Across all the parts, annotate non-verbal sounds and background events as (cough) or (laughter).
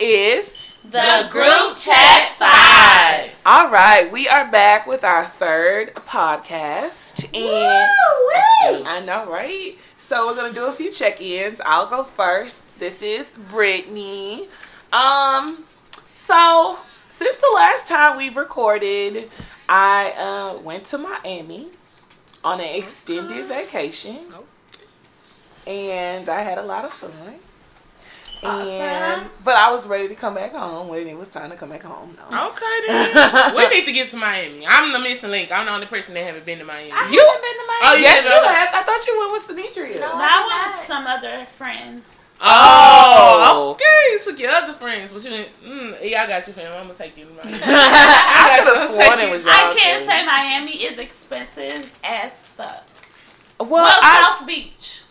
is the Group Chat 5. All right, we are back with our third podcast. And I know, right? So we're going to do a few check-ins. I'll go first. This is Brittany. Um so since the last time we've recorded, I uh, went to Miami on an extended vacation. And I had a lot of fun. And but I was ready to come back home when it was time to come back home. No. Okay then. (laughs) we need to get to Miami. I'm the missing link. I'm the only person that haven't been to Miami. I You- haven't been to Miami. Oh, you yes, you not? have. I thought you went with Sinitria. No. That was some other friends. Oh, okay. You took your other friends, but you didn't. Mm, yeah, I got you, fam. I'm gonna take you to Miami. (laughs) I could have sworn it was y'all. I can't too. say Miami is expensive as fuck. Well, Well, I, South Beach.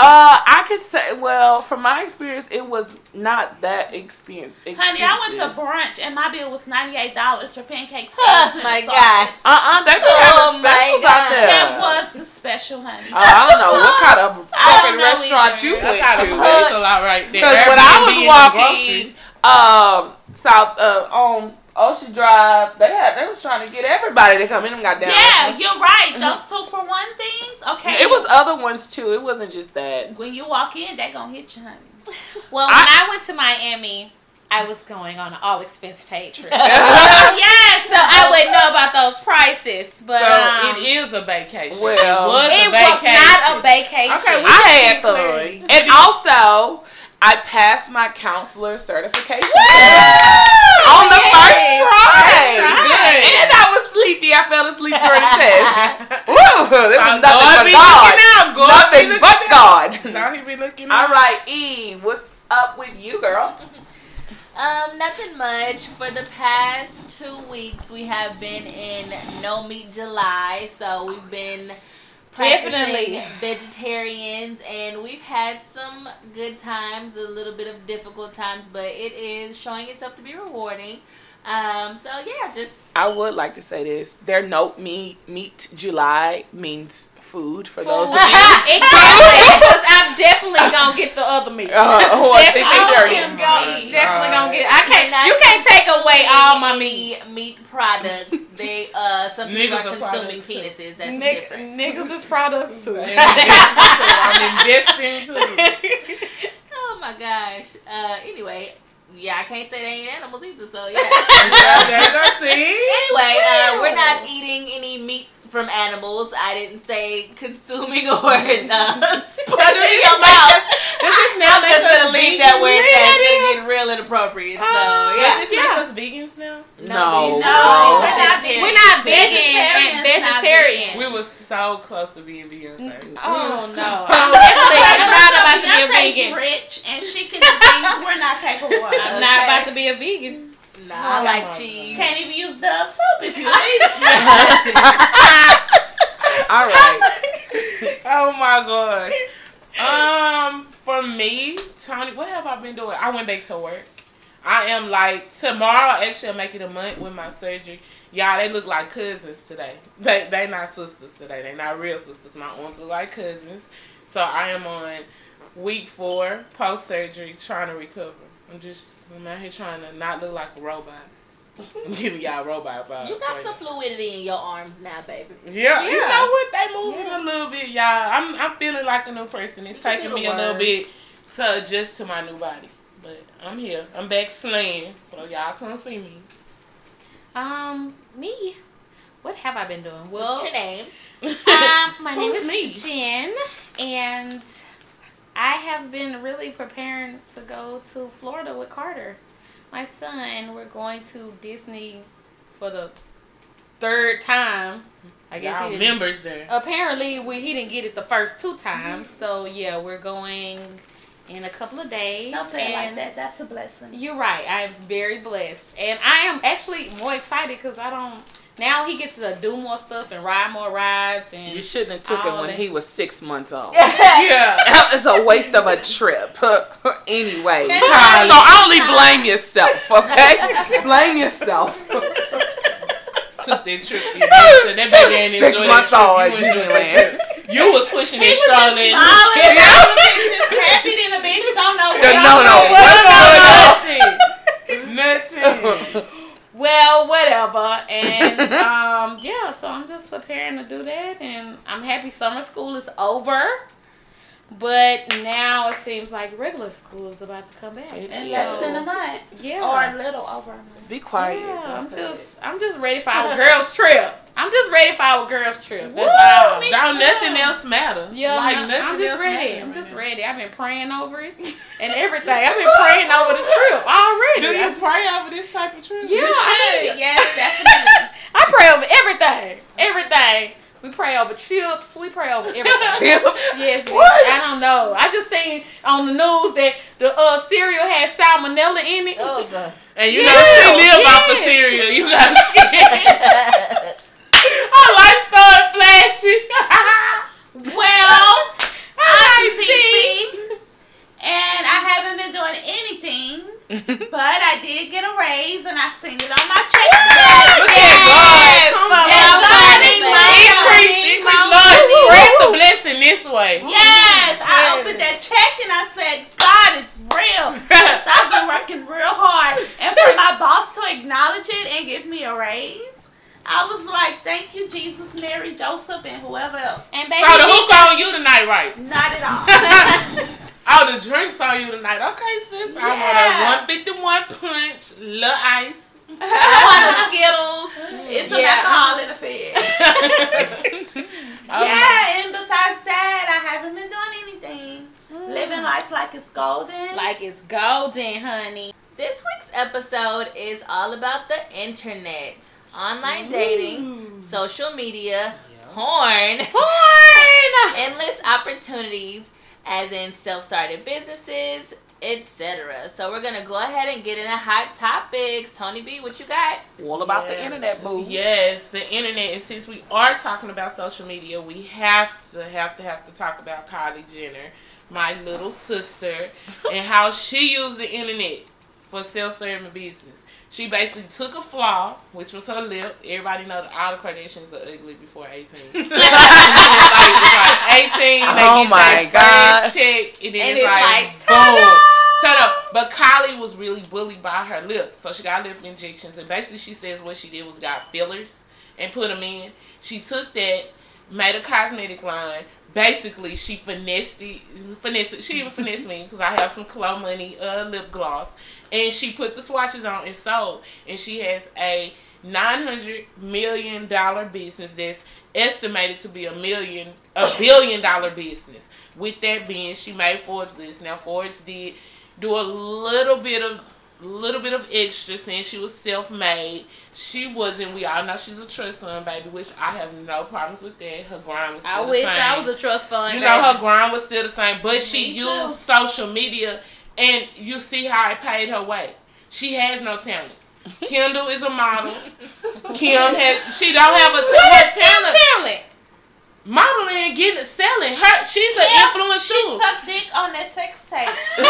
Uh, I could say. Well, from my experience, it was not that expensive. Honey, I went to brunch and my bill was ninety eight dollars for pancakes. Oh my god. Uh uh they be Oh having my specials God. out there. That was the special, honey. Oh, I don't know what kind of (laughs) I don't fucking restaurant either. you I went got a to. special out right there. Because when I Airbnb was and walking groceries. um south uh, on Ocean Drive, they had they was trying to get everybody to come in and got down. yeah, you're right. Those two for one things. Okay. It was other ones too. It wasn't just that. when you walk in, they gonna hit you, honey. (laughs) Well, when I- I, went to Miami, I was going on an all expense paid trip. (laughs) (laughs) Yeah, so yes. I wouldn't know about those prices. But So um, it is a vacation. Well, it was it a was not a vacation. Okay, we- I had see fun, clarity. and also I passed my counselor certification on the Yes. first try. Good. And I was sleepy. I fell asleep during the (laughs) test. Woo! There was nothing God but God. looking out. God Nothing looking but out. God. Now he be looking out. All right, Eve, what's up with you, girl? (laughs) Um, nothing much. For the past two weeks, we have been in No Meat July, so we've been Definitely. vegetarians, and we've had some good times, a little bit of difficult times, but it is showing itself to be rewarding. Um, so yeah, just I would like to say this. Their note meat meat July means food for those of you. (laughs) exactly. Because I'm definitely gonna get the other meat. Uh, who are thinking definitely, dirty. I'm go- definitely gonna get. I can't. You can't take away all my meat. meat products. They uh, some people are are consuming penises. That's Nick, different. niggas is products too. I'm investing too. (laughs) Oh my gosh. Uh, anyway, yeah, I can't say they ain't animals either. So yeah. Yeah, (laughs) there you go. See? anyway, uh, we're not eating any meat from animals. I didn't say consuming (laughs) or uh, putting So in your mouth. us? Does this now I'm just gonna leave that where it's Yeah, at. It's gonna get real inappropriate. So Does yeah. this make us vegans now? No, bitch. No, we're not Vegetarian. We're not vegan and vegetarian. We were so close to being vegan. Sorry. Oh We no! were I'm definitely not about to be a vegan. rich and she can do things we're not capable of. I'm not about to be a vegan. Nah, I like my cheese. Can't even use Dove soap if you need (laughs) (laughs) All right. Oh my gosh. Um, for me, Tony, what have I been doing? I went back to work. I am like tomorrow. Actually, I'm making a month with my surgery. Y'all, they look like cousins today. They they not sisters today. They not real sisters. My aunts look like cousins. So I am on week four post surgery, trying to recover. I'm just I'm out here trying to not look like a robot. (laughs) I'm giving y'all robot vibes. You got right some fluidity in your arms now, baby. yeah, you know what? They moving a little bit, y'all. I'm I'm feeling like a new person. It's taking me the a little bit to adjust to my new body, but I'm here. I'm back slaying, so y'all come see me. Um, me. What have I been doing? Well, What's your name? (laughs) um, my name is me? Jen, and I have been really preparing to go to Florida with Carter, my son. We're going to Disney for the third time. I guess Y'all he members there. Apparently, we he didn't get it the first two mm-hmm. times. So yeah, we're going in a couple of days. Don't say it like that. That's a blessing. You're right. I'm very blessed, and I am actually more excited because I don't. Now he gets to do more stuff and ride more rides and. You shouldn't have took him when that- he was six months old. (laughs) Yeah. it's a waste of a trip. (laughs) anyway, so only blame yourself, okay? blame yourself. (laughs) Took that trip. You know, so that baby ain't Six enjoy months that old at trip. You enjoyed that Disneyland. trip. You was pushing that stroller. Smiling, the bitch is happy than a bitch don't know Yeah, what no, no, I'm what doing. going on? Well, whatever. And (laughs) um, yeah, so I'm just preparing to do that, and I'm happy summer school is over. But now it seems like regular school is about to come back. It's And So- less than a month. Yeah. Or a little over a month. Be quiet. yeah, I'm Don't say just I'm just ready for our girls trip. I'm just ready for our girls trip. That's all. Don't nothing else matter. Yeah, like I'm- nothing I'm just else ready. I'm right just now. ready. I've been praying over it (laughs) and everything. I've been praying over the trip already. Do you I, pray over this type of trip? Yeah. You I- should. Yes, definitely. (laughs) I pray over everything. Everything. We pray over chips. We pray over everything. (laughs) Chips? Yes, bitch. What? I don't know. I just seen on the news that the uh, cereal had salmonella in it. Oh, And you Yeah, know she live off the cereal. You gotta (laughs) see it. (laughs) Her life started flashing. Well, I'm I see. CC, and I haven't been doing anything, (laughs) but I did get a raise, and I seen it on my check. Look at God. Come on. Yes, God Increase, increase. Lord, money. spread the blessing this way. Yes, I opened that check and I said, God, it's real. (laughs) I've been working real hard. And for my boss to acknowledge it and give me a raise, I was like, thank you, Jesus, Mary, Joseph, and whoever else. And So baby, the she hook on you tonight, right? Not at all. (laughs) oh, the drinks on you tonight. Okay, sis. Yeah. I want a 151 punch, little ice. I want a (laughs) Skittles. it's Yeah. an alcohol in affair. Oh, (laughs) yeah, and besides that, I haven't been doing anything. Mm. Living life like it's golden. like it's golden, honey. This week's episode is all about the internet, online dating, social media, porn, Porn. (laughs) (laughs) endless opportunities, as in self-started businesses, etc. So we're gonna go ahead and get into hot topics. Tony B, what you got? All about the internet, boo. Yes, the internet. And since we are talking about social media, we have to have to have to talk about Kylie Jenner, my little sister, (laughs) and how she used the internet for self-serving business. She basically took a flaw, which was her lip. Everybody know that all the Kardashians are ugly before 18. (laughs) like, like 18, they Oh get my their God. check, and then And it's, it's like, like, boom. Shut up. But Kylie was really bullied by her lip. So she got lip injections. And basically, she says what she did was got fillers and put them in. She took that, made a cosmetic line. Basically, she finessed it. Finessed. She even finessed me because I have some Clo Money uh, lip gloss. And she put the swatches on and sold. And she has a $900 million business that's estimated to be a million, a billion dollar business. With that being, she made Forbes list. Now Forbes did do a little bit of little bit of extra since she was self-made. She wasn't. We all know she's a trust fund baby, which I have no problems with that. Her grind was still I the wish same. I was a trust fund. You know, her grind was still the same, but she Me too. used social media, and you see how it paid her way. She has no talents. (laughs) Kendall is a model. Kim has. She don't have a What her Kim talent. talent? Modeling getting it, selling. Her. She's an Yeah, influencer. She sucked dick on that sex tape. (laughs)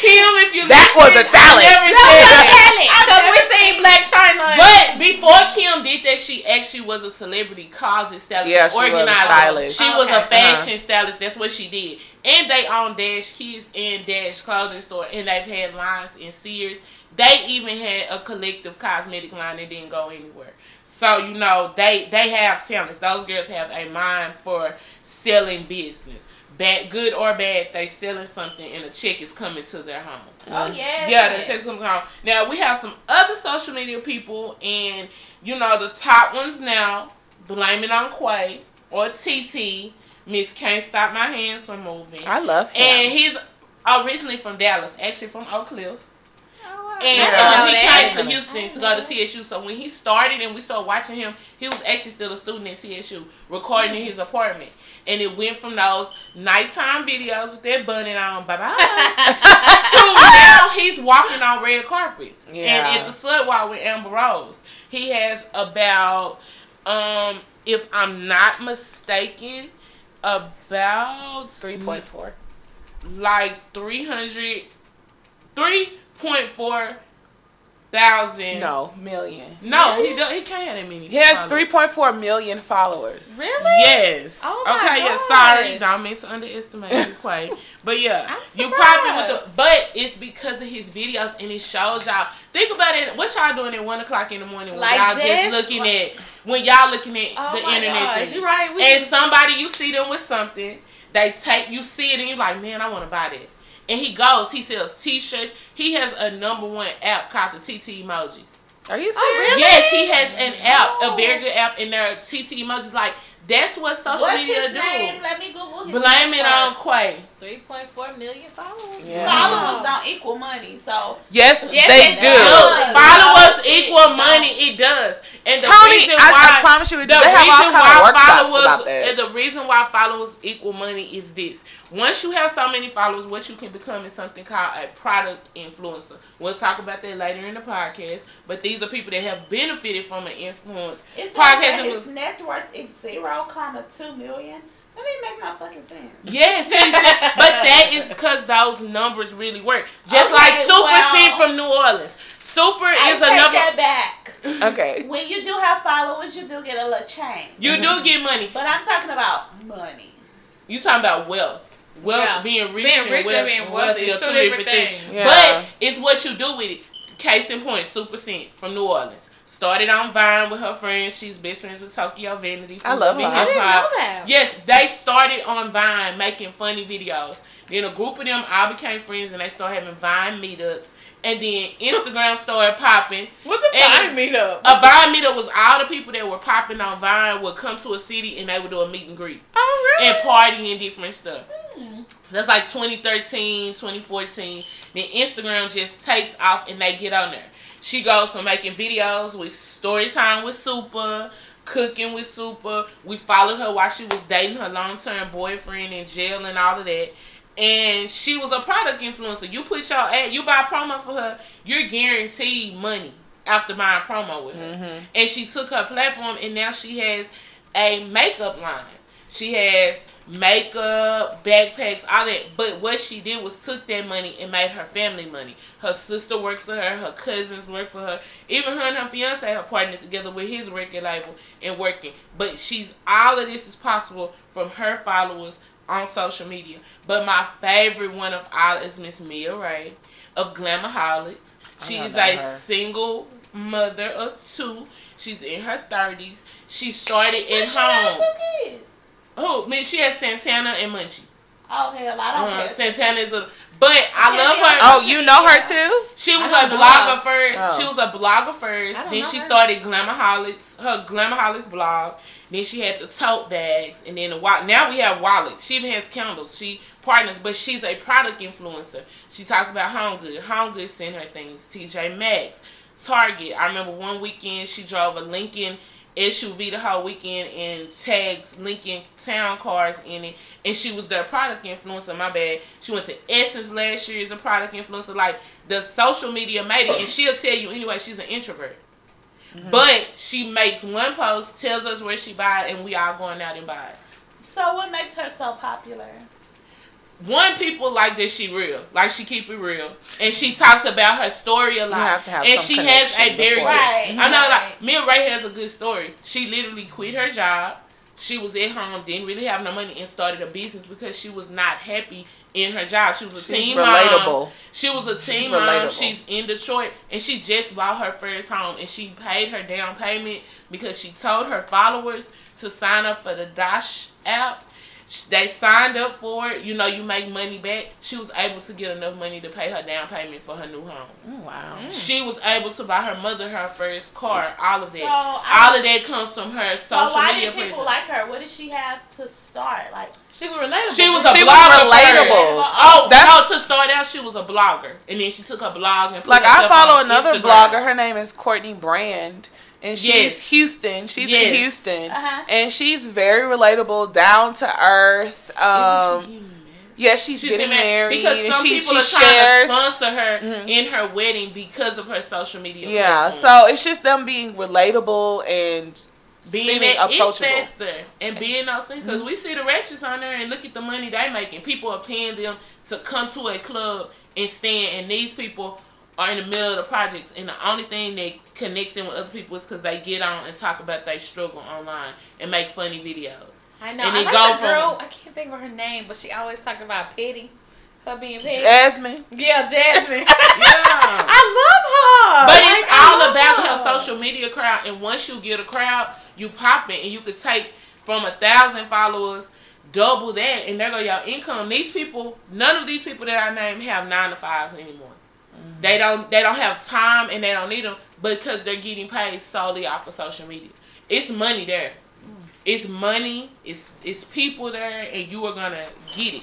Kim, if you That was a talent. I never said that. Because we seen Blac Chyna. But before Kim did that, she actually was a celebrity closet stylist, Yeah, she was a organizer. stylist. She was Okay. a fashion uh-huh. stylist. That's what she did. And they own Dash Kids and Dash Clothing Store, and they've had lines in Sears. They even had a collective cosmetic line that didn't go anywhere. So you know they they have talents. Those girls have a mind for selling business. Bad, good or bad, they selling something, and a check is coming to their home. Oh, oh yeah. Yeah, the checks coming home. Now we have some other social media people, and you know the top ones now. Blame it on Kway or TT. Miss can't stop my hands from moving. I love him. And he's originally from Dallas, actually from Oak Cliff. And uh, he came to Houston to go to TSU. So when he started and we started watching him, he was actually still a student at TSU, recording in his apartment. And it went from those nighttime videos with that bunny on, bye bye, (laughs) to now he's walking on red carpets. Yeah. And at the Slut Walk with Amber Rose. He has about, um, if I'm not mistaken, about 3.4. like 300 3.4 thousand. No, million. no, he do, he can't have that many. He has followers. three point four million followers. Really? Yes. Oh my okay. Yeah. Sorry, don't mean to underestimate you, Kway. But yeah, (laughs) you popping with the. But it's because of his videos and it shows y'all. Think about it. What y'all doing at one o'clock in the morning when Like y'all just just- looking at when y'all looking at Oh the my internet gosh, you right. We and somebody you see them with something, they take you see it and you're like, man, I want to buy that. And he goes, he sells T-shirts. He has a number one app called the TT emojis. Are you oh, serious? Oh, really? Yes, he has an app, Oh. a very good app, and there are TT emojis. Like that's what social What's media his do. name? Let me Google his Blame name it on first. Kway. 3.4 million followers. Yeah. Followers don't equal money, so Yes, Yes, they it do. does. Look, followers equal money. It does. And the Tony, reason why I promise you, the they have all reason kind of why workshops followers about that. and the reason why followers equal money is this. Once you have so many followers, what you can become is something called a product influencer. We'll talk about that later in the podcast. But these are people that have benefited from an influence. it says Podcast that influence. his net worth is zero comma two million. That ain't make no fucking sense. Yes, it's- but that is because those numbers really work. Just Okay, like Super well- Scent from New Orleans. Super I is a take number. that back. okay. When you do have followers, you do get a little change. You do get money. But I'm talking about money. You talking about wealth. Wealth, Yeah. being rich, Being and rich and wealth, being and wealthy is are two different things. Yeah. But it's what you do with it. Case in point, Supa Cent from New Orleans. Started on Vine with her friends. She's best friends with Tokyo Vanity. I love Love and her. I didn't know that. Yes, they started on Vine making funny videos. Then a group of them all became friends and they started having Vine meetups. And then Instagram (laughs) started popping. What's a And Vine meetup? A Vine meetup was all the people that were popping on Vine would come to a city and they would do a meet and greet oh, really? and party and different stuff. Hmm. That's like 2013, 2014. Then Instagram just takes off and they get on there. She goes from making videos with story time with Super, cooking with Super. We followed her while she was dating her long term boyfriend in jail and all of that. And she was a product influencer. You put your ad, you buy promo for her, you're guaranteed money after buying promo with her. Mm-hmm. And she took her platform and now she has a makeup line. She has makeup, backpacks, all that. But what she did was took that money and made her family money. Her sister works for her, her cousins work for her. Even her and her fiance have partnered together with his record label and working. But she's all of this is possible from her followers on social media. But my favorite one of all is Miss Mia Ray of Glamaholics. She I is a her. single mother of two. She's in her thirties. She started at home. Two kids. Who? I mean, she has Santana and Munchie. Oh hell, I don't Uh, care. Santana is a. But I Yeah, love her. Oh, you know her too? She was a don't know blogger her. first. Oh. She was a blogger first. Then she her. started Glamaholics, her Glamaholics blog. Then she had the tote bags, and then the wa- now we have wallets. She even has candles. She partners, but she's a product influencer. She talks about Home Good. Home Good send her things. TJ Maxx, Target. I remember one weekend she drove a Lincoln SUV the whole weekend and tags Lincoln Town cars in it, and she was their product influencer. My bad. She went to Essence last year as a product influencer. Like the social media made it, and she'll tell you anyway. She's an introvert, mm-hmm. but she makes one post, tells us where she buy, it, and we all going out and buy it. So what makes her so popular? One people like that she real, like she keep it real, and she talks about her story a lot. have to have and some she has a very good. Right, I know, right. like Mia Ray has a good story. She literally quit her job. She was at home, didn't really have no money, and started a business because she was not happy in her job. She was a She's teen relatable. mom. She was a team She's mom. relatable. She's in Detroit, and she just bought her first home, and she paid her down payment because she told her followers to sign up for the Dash app. Sh- They signed up for it. You know, you make money back. She was able to get enough money to pay her down payment for her new home. Oh, wow. Mm. She was able to buy her mother her first car. All of that. So, all I- of that comes from her social So social why media Why did people presence. like her? What did she have to start? Like She was relatable. She was a She was blogger relatable. Oh, That's- no! To start out, she was a blogger, and then she took her blog and put Like it I up follow on another Instagram. blogger. Her name is Courtney Brand, and she's Yes. Houston. She's Yes. in Houston, Uh-huh. and she's very relatable, down to earth. Um, she getting married? yeah, she's, She's getting married, because and some she people she are trying shares. to sponsor her Mhm. in her wedding because of her social media. Yeah, platform. so it's just them being relatable and being that it approachable. factor and being those things because we see the ratchets on there and look at the money they making. People are paying them to come to a club and stand, and these people are in the middle of the projects, and the only thing that connects them with other people is because they get on and talk about their struggle online and make funny videos. I know. And I it like go the from- I can't think of her name, but she always talked about pity. Her being petty. Jasmine. yeah, Jasmine. (laughs) (laughs) Yeah. I love her. But Like, it's all about her. your social media crowd, and once you get a crowd, you pop it, and you could take from a thousand followers, double that, and there go your income. These people, none of these people that I named have nine to fives anymore. They don't, they don't have time, and they don't need them because they're getting paid solely off of social media. It's money there. It's money. It's it's people there, and you are gonna get it.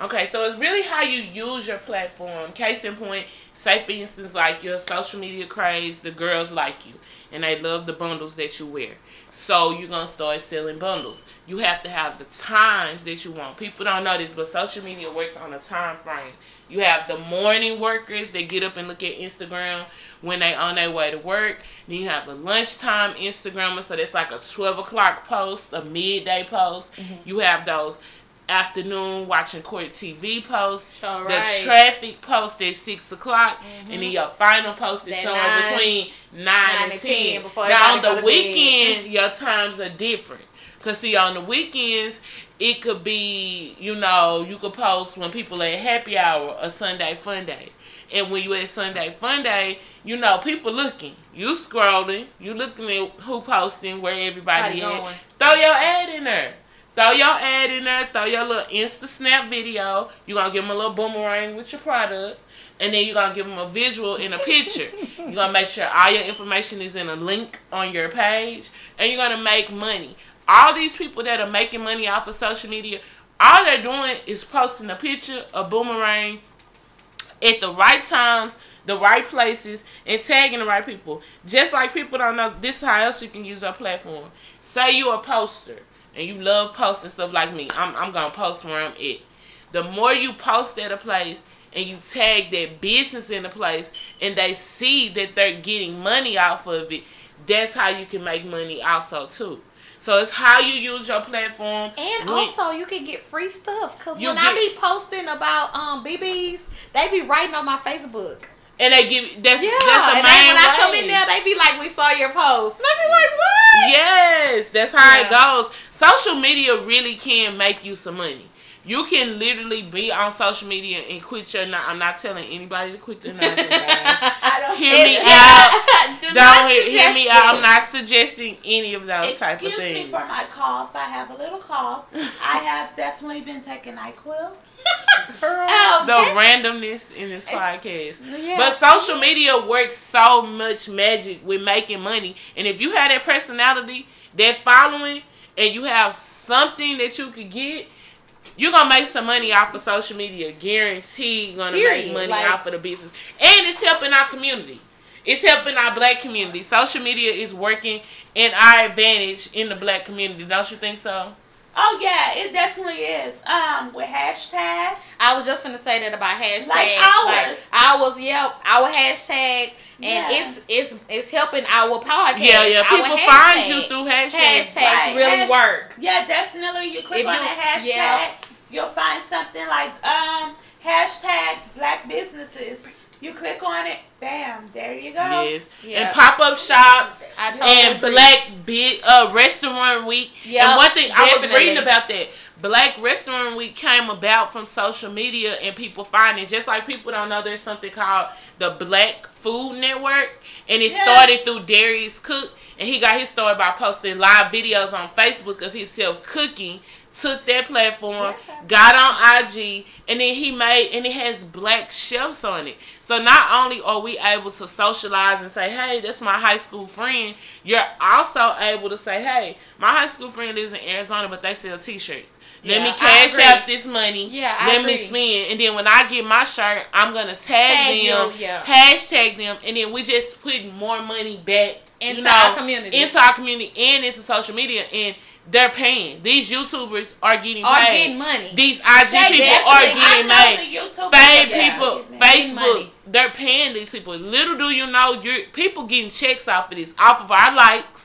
Okay, so it's really how you use your platform. Case in point, say for instance, like your social media craze, the girls like you and they love the bundles that you wear. So you're gonna start selling bundles. You have to have the times that you want. People don't know this, but social media works on a time frame. You have the morning workers that get up and look at Instagram when they on their way to work. Then you have the lunchtime Instagrammer, so that's like a twelve o'clock post, a midday post. Mm-hmm. You have those afternoon watching court TV posts, Sure, the. Mm-hmm. traffic post at six o'clock, and then your final post is somewhere nine- between nine, nine and ten. 10 now on the to bed. weekend, your times are different. Cause see, on the weekends, it could be you know you could post when people at happy hour or Sunday fun day, and when you at Sunday fun day, you know people looking, you scrolling, you looking at who posting where everybody at. going. Throw your ad in there. Throw your ad in there. Throw your little Insta Snap video. you going to give them a little boomerang with your product. And then you're going to give them a visual in a picture. you're going to make sure all your information is in a link on your page. And you're going to make money. All these people that are making money off of social media, all they're doing is posting a picture, a boomerang, at the right times, the right places, and tagging the right people. Just like people don't know, this is how else you can use our platform. Say you're a poster and you love posting stuff like me. I'm, I'm going to post where I'm at. The more you post at a place and you tag that business in a place and they see that they're getting money off of it, that's how you can make money also too. So it's how you use your platform. And when- also, you can get free stuff. Cause when I be posting about um BBs, they be writing on my Facebook. And they give that's Yeah, that's the and main then when I come in there, they be like, "We saw your post," and I be like, "What?" Yes, that's how Yeah. it goes. Social media really can make you some money. You can literally be on social media and quit your nine. I'm not telling anybody to quit their nine to five. I don't Hear me It's- out. (laughs) Do Don't hear, hear me suggest out. I'm not suggesting any of those type of things. Excuse me things. for my cough. I have a little cough. I (laughs) have definitely been taking NyQuil. (laughs) Girl, Oh, the randomness in this podcast. Yeah. But social media works so much magic with making money. And if you have that personality, that following, and you have something that you could get, you're gonna make some money off of social media. Guaranteed you're gonna make money Like- off of the business. And it's helping our community. It's helping our black community. Social media is working in our advantage in the black community. Don't you think so? Oh yeah, it definitely is. Um, with hashtags. I was just gonna say that about hashtags. Like ours. ours, yeah, our hashtag, and Yeah. it's it's it's helping our podcast. Yeah, yeah. our People find you through hashtags. Hashtags Right, really hash- work. Yeah, definitely. You click If on you- that hashtag, yeah. you'll find something like um hashtag Black businesses. You click on it, bam, there you go. Yes. Yeah. And pop up shops I totally and agree. Black bit uh restaurant week. Yep, and one thing I was reading about that. Black Restaurant Week came about from social media and people finding just like people don't know there's something called the Black Food Network and it Yeah. started through Darius Cook and he got his story by posting live videos on Facebook of himself cooking. Took that platform, got on IG, and then he made and it has black chefs on it. So not only are we able to socialize and say, "Hey, that's my high school friend," you're also able to say, "Hey, my high school friend lives in Arizona, but they sell T-shirts. Let Yeah, me cash out this money. Yeah, I let me agree. spend, and then when I get my shirt, I'm gonna tag, Tag them, you, yeah. hashtag them, and then we just putting more money back Into you know, our community. into our community, and into social media, and they're paying. These YouTubers are getting Are paid. getting money. These IG They people are getting I know made. the YouTubers Fame are getting people, Facebook, they're paying these people. Little do you know, you're people getting checks off of this, off of our likes,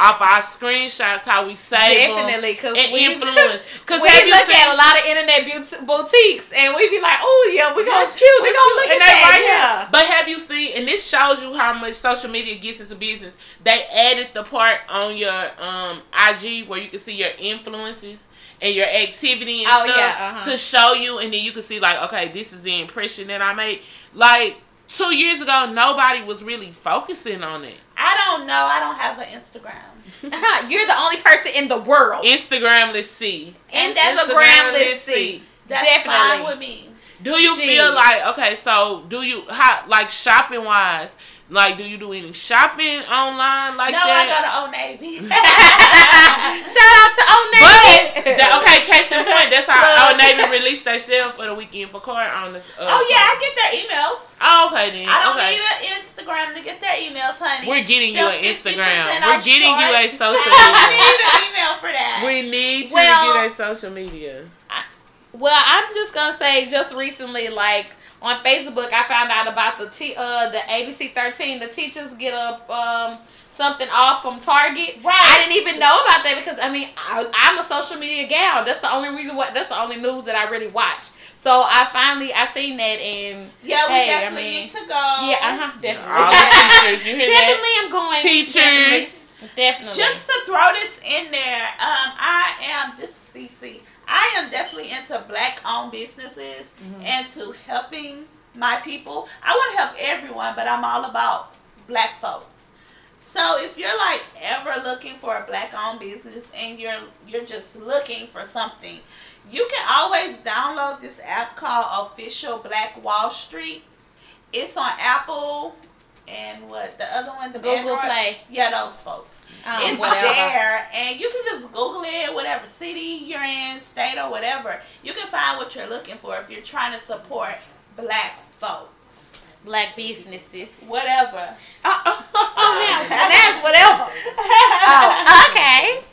off our screenshots, how we save Definitely, because and we influence. (laughs) Because we look seen? at a lot of internet boutiques, and we be like, "Oh yeah, we gonna That's cute. We That's gonna cute. look and at that." right yeah. here. But have you seen? And this shows you how much social media gets into business. They added the part on your um IG where you can see your influences and your activity and Oh, stuff yeah, uh-huh. to show you, and then you can see like, okay, this is the impression that I made. Like two years ago, nobody was really focusing on it. I don't know. I don't have an Instagram. (laughs) You're the only person in the world. Instagram, let's see. And Instagram, Instagram, let's see. That's Definitely. fine with me. Do you Jeez. feel like okay? So do you how like shopping wise? Like, do you do any shopping online like no, that? I go to Old Navy. (laughs) (laughs) Shout out to Old Navy. that- okay, case in point, that's how Old Navy released their sale for the weekend for car on this. Uh, oh yeah, I get their emails. Oh, okay then. I don't okay. need an Instagram to get their emails, honey. We're getting you They're an Instagram. We're getting you a shorts. social (laughs) I media. need an email for that. we need to Well- get a social media. Well, I'm just gonna say, just recently, like on Facebook, I found out about the T, uh, the ABC 13. The teachers get up um something off from Target. Right. I didn't even know about that because I mean, I, I'm a social media gal. That's the only reason why. That's the only news that I really watch. So I finally I seen that and yeah, we Hey, I definitely mean, need to go. yeah, uh huh, definitely. All the teachers, you hear that? definitely, I'm going. Teachers. definitely, definitely. Just to throw this in there, um, I am this is CC. I am definitely into black owned businesses Mm-hmm. and to helping my people. I want to help everyone, but I'm all about black folks. So if you're like ever looking for a black owned business and you're you're just looking for something, you can always download this app called Official Black Wall Street. It's on Apple and what the other one, the Google Android? Play. Yeah, those folks Um, it's whatever. there and you can just google it whatever city you're in state or whatever you can find what you're looking for if you're trying to support black folks Black businesses. whatever Oh, oh, (laughs) oh, now that's whatever. (laughs) Oh, okay.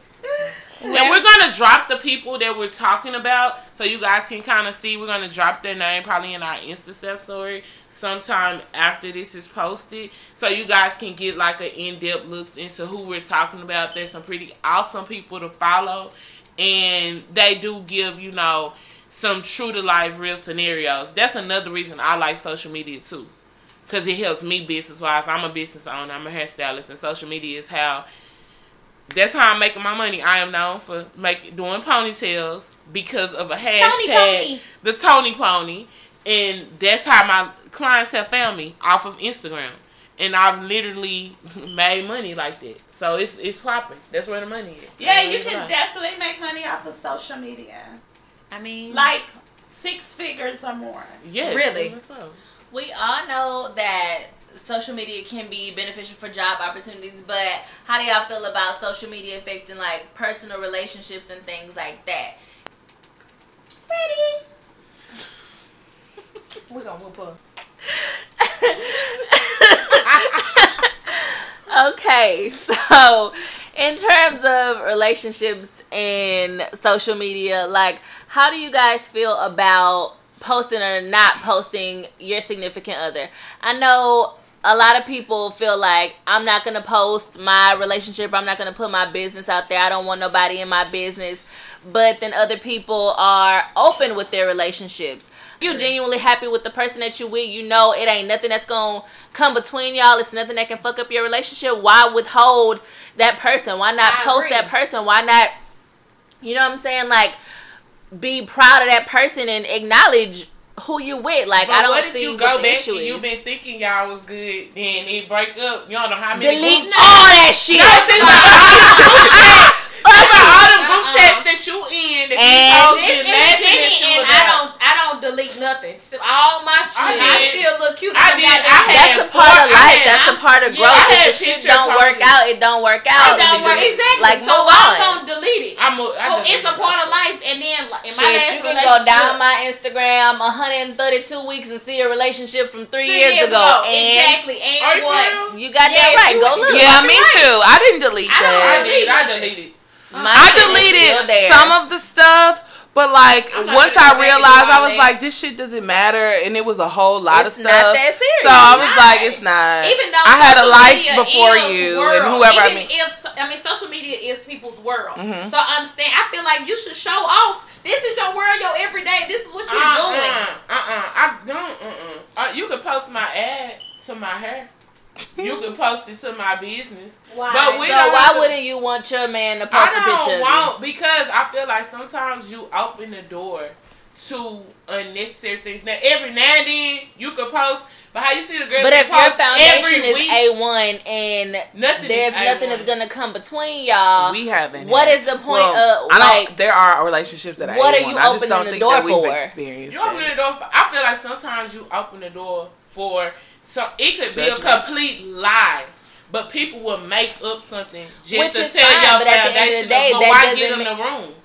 And we're gonna drop the people that we're talking about, so you guys can kind of see. We're gonna drop their name probably in our Insta step story sometime after this is posted, so you guys can get like an in depth look into who we're talking about. There's some pretty awesome people to follow, and they do give you know some true to life real scenarios. That's another reason I like social media too, because it helps me business wise. I'm a business owner. I'm a hairstylist, and social media is how that's how I'm making my money. I am known for make doing ponytails because of a hashtag, Pony. the Tony Pony, and that's how my clients have found me off of Instagram. And I've literally (laughs) made money like that. So it's it's popping. That's where the money is. yeah That's you can definitely make money off of social media I mean, like six figures or more Yeah, Really? that's. We all know that social media can be beneficial for job opportunities, but how do y'all feel about social media affecting like personal relationships and things like that? Ready? (laughs) We're gonna whoop her. (laughs) Okay, so in terms of relationships and social media, like how do you guys feel about posting or not posting your significant other? I know a lot of people feel like I'm not gonna post my relationship, I'm not gonna put my business out there, I don't want nobody in my business. But then other people are open with their relationships. you're genuinely happy with the person that you with, you know it ain't nothing that's gonna come between y'all. It's nothing that can fuck up your relationship. Why withhold that person? Why not I post agree. that person? Why not you know what I'm saying? Like be proud of that person and acknowledge who you with. Like But I don't what if see you go back issue and you've been thinking y'all was good, then it break up. You don't know how many Delete group all that shit. (laughs) Think about all them group chats- think about all them group Uh-uh. chats that you in that And these hoes been is laughing at you and I about. Don't, delete nothing. So all my shit, I, did. still look cute. I as a did. goddamn- I had That's a four- part of life. had- That's a part of growth. I had if the shit don't work out, it don't work It out. don't work exactly. Like so move I'm on. gonna delete it. I'm a, I so it's a part of life, and then in my Shit, last you can go down my Instagram 132 weeks and see a relationship from three, three years, ago. And exactly. And Are you what? you got Yes, that right. Go look. Yeah, me too. I didn't delete I that. I delete did. I deleted. My I deleted some of the stuff, but like once I go back and realized, I was like, this shit doesn't matter, and it was a whole lot It's of stuff. So I was like, it's not. Even though I had a life before you world, and whoever I mean. If, I mean, social media is people's world. Mhm. So I understand. I feel like you should show off. This is your world, your everyday. This is what you're doing. Uh uh. Uh uh. I don't. Uh uh. Uh, you can post my ad to my hair. (laughs) you can post it to my business. Why? But we So don't why to- wouldn't you want your man to post a I picture I don't want because I feel like sometimes you open the door to unnecessary things. Now every now and then you could post, but how you see the girls? But they if your post foundation every is A one and nothing there's is nothing A1. that's gonna come between y'all, we haven't. what had- is the point Well, of I like? there are relationships that are what are A1. you I just opening don't the think door that for? experienced You open the door. For, I feel like sometimes you open the door for so it could be a complete lie. But people will make up something just Which to is tell fine, your but at the end of the foundation. day, but that why doesn't give them mean- the room?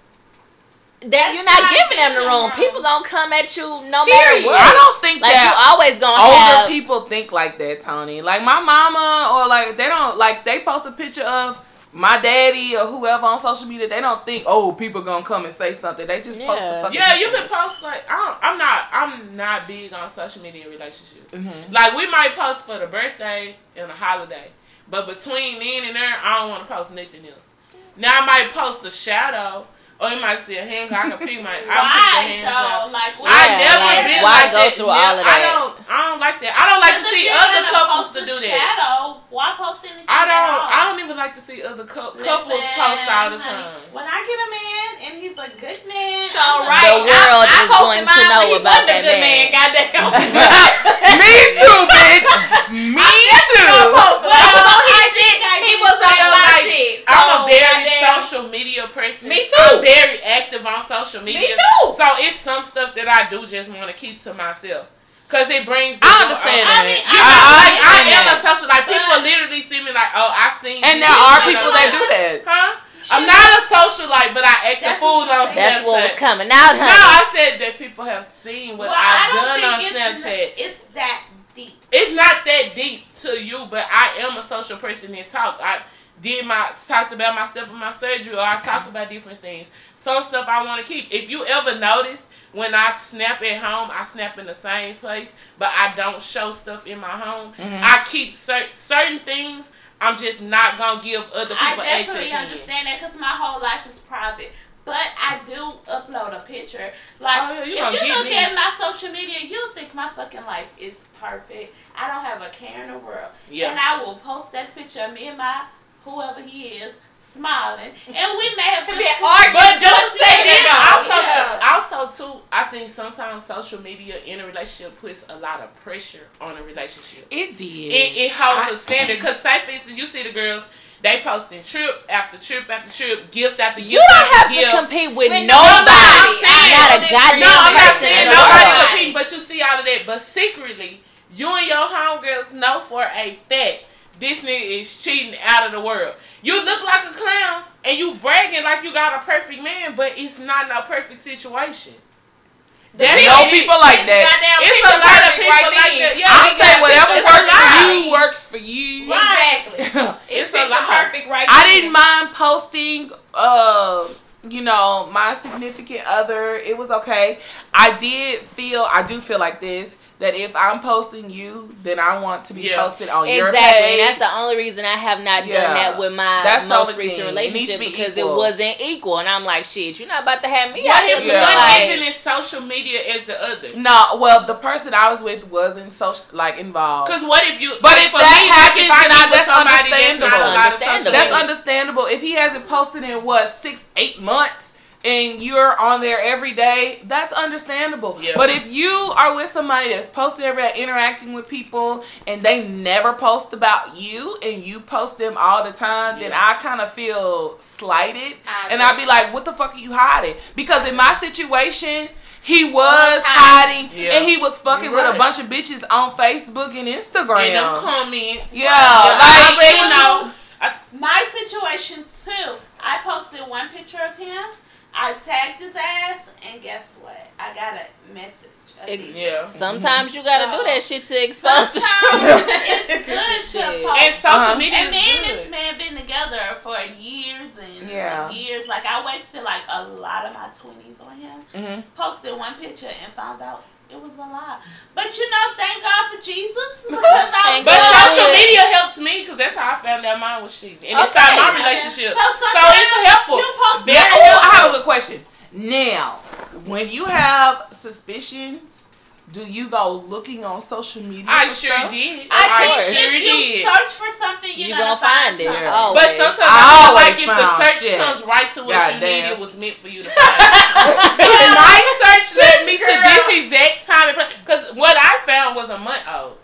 That you're not not giving them the giving room. People room. gonna come at you no matter what. I don't think like that you always gonna older have. people think like that, Tony. Like my mama or like they don't like they post a picture of my daddy or whoever on social media. They don't think oh people gonna come and say something. They just post a Yeah. fucking Yeah, you can post like I don't, I'm not I'm not big on social media relationships. Mhm. Like we might post for the birthday and a holiday, but between then and there, I don't want to post nothing else. Now I might post a shadow, or you might see a hand. I can pick my I can pick the Why hands out. though? Like I Yeah, never like, been why like go that. through Never- all of I that? don't. I don't like that. I don't like to see other couples to do that. Shadow, why post anything? I don't. all? I don't even like to see other cou- couples Listen, post all the honey, time. When I get a man and he's a good man, So I'm right, The world I, I is going to know when he about wasn't that good man. Goddamn. (laughs) (laughs) Me too, bitch. Me too. post when I was on his I shit. think I He did was on feel my like shit. So, I'm a very goddamn. social media person. Me too. I'm very active on social media. Me too. So it's some stuff that I do just want to keep to myself. Cause it brings. I understand that. I mean, You I, I like, I understand am a social. Like people literally see me like, oh, I seen. And you there do are people that do that. Huh? I'm not a socialite, but I act the fool what on you said. That's what was coming out, No. I said that people have seen what well, I I've don't done on it's, Snapchat. it's that deep. it's not that deep to you, but I am a social person and talk. I did my talked about my step of my surgery, or I talked about different things. Some stuff I want to keep. If you ever notice when I snap at home, I snap in the same place, but I don't show stuff in my home. Mm-hmm. I keep cer- certain things. I'm just not gonna give other people I people definitely access. understand that because my whole life is private. But I do upload a picture. Like, Oh, yeah, you if you look me. at my social media, you'll think my fucking life is perfect. I don't have a care in the world. Yeah. And I will post that picture of me and my whoever he is smiling. And we may have Be arguing But just say that, also, yeah. also too, I think sometimes social media in a relationship puts a lot of pressure on a relationship. It did. It, it holds I- a standard. Cause say for instance, you see the girls, they posting trip after trip after trip, gift after gift You don't after have to compete with With nobody. nobody. I'm saying- not a goddamn no, I'm not saying nobody competing, but you see all of that. But secretly, you and your homegirls know for a fact this nigga is cheating out of the world. You look like a clown and you bragging like you got a perfect man, but it's not a perfect situation. That's no it- people like that. It's a lot of people right like then. that. Yeah, I say whatever works for you works for you. Exactly. (laughs) It's It's a picture lot. perfect right I didn't mind posting uh you know my significant other it was okay i did feel i do feel like this that if i'm posting you then i want to be Yeah. posted on your Exactly, page and that's the only reason I have not Yeah. done that with my That's most recent thing. It relationship be because equal. it wasn't equal, and I'm like, shit, you're not about to have me What out here if looking Yeah. one like. isn't as social media as the other? no well the person i was with wasn't social like involved Because what if you? But like, if for that me, like, if I then I- with that's somebody that's not a understandable. that's understandable if he hasn't posted in what six eight months and you're on there every day that's understandable Yeah. but if you are with somebody that's posting every day interacting with people and they never post about you and you post them all the time then i kind of feel slighted and i'd be like what the fuck are you hiding because in my situation he was Was hiding Yeah. and he was fucking You're with a bunch of bitches on facebook and instagram in them comments. Yeah, I like, already it was know. My situation too. I posted one picture of him. I tagged his ass, and guess what? I got a message. a It- Yeah. Sometimes you gotta do that shit to expose the Sometimes truth. it's good to (laughs) Shit. post. And social Uh-huh. media And is me and this man been together for years and Yeah. years. Like I wasted like a lot of my twenties on him. Mhm. Posted one picture and found out it was a lot. But you know, thank God for Jesus (laughs) because I Thank But God. social media helps me because that's how I found out mine was cheating. And it Okay. started my relationship. So So, it's helpful. you post Yeah, that- oh, I helpful. have a good question. Now, when you have suspicions, do you go go looking on social media? I for sure stuff? did. I I, think sure if you did. search for something, you're You gonna, gonna find it. something. Oh. But sometimes I I feel like if the search shit. comes right to what God you damn. need, it was meant for you to find. (laughs) my search led me to this exact time because what I found was a month old.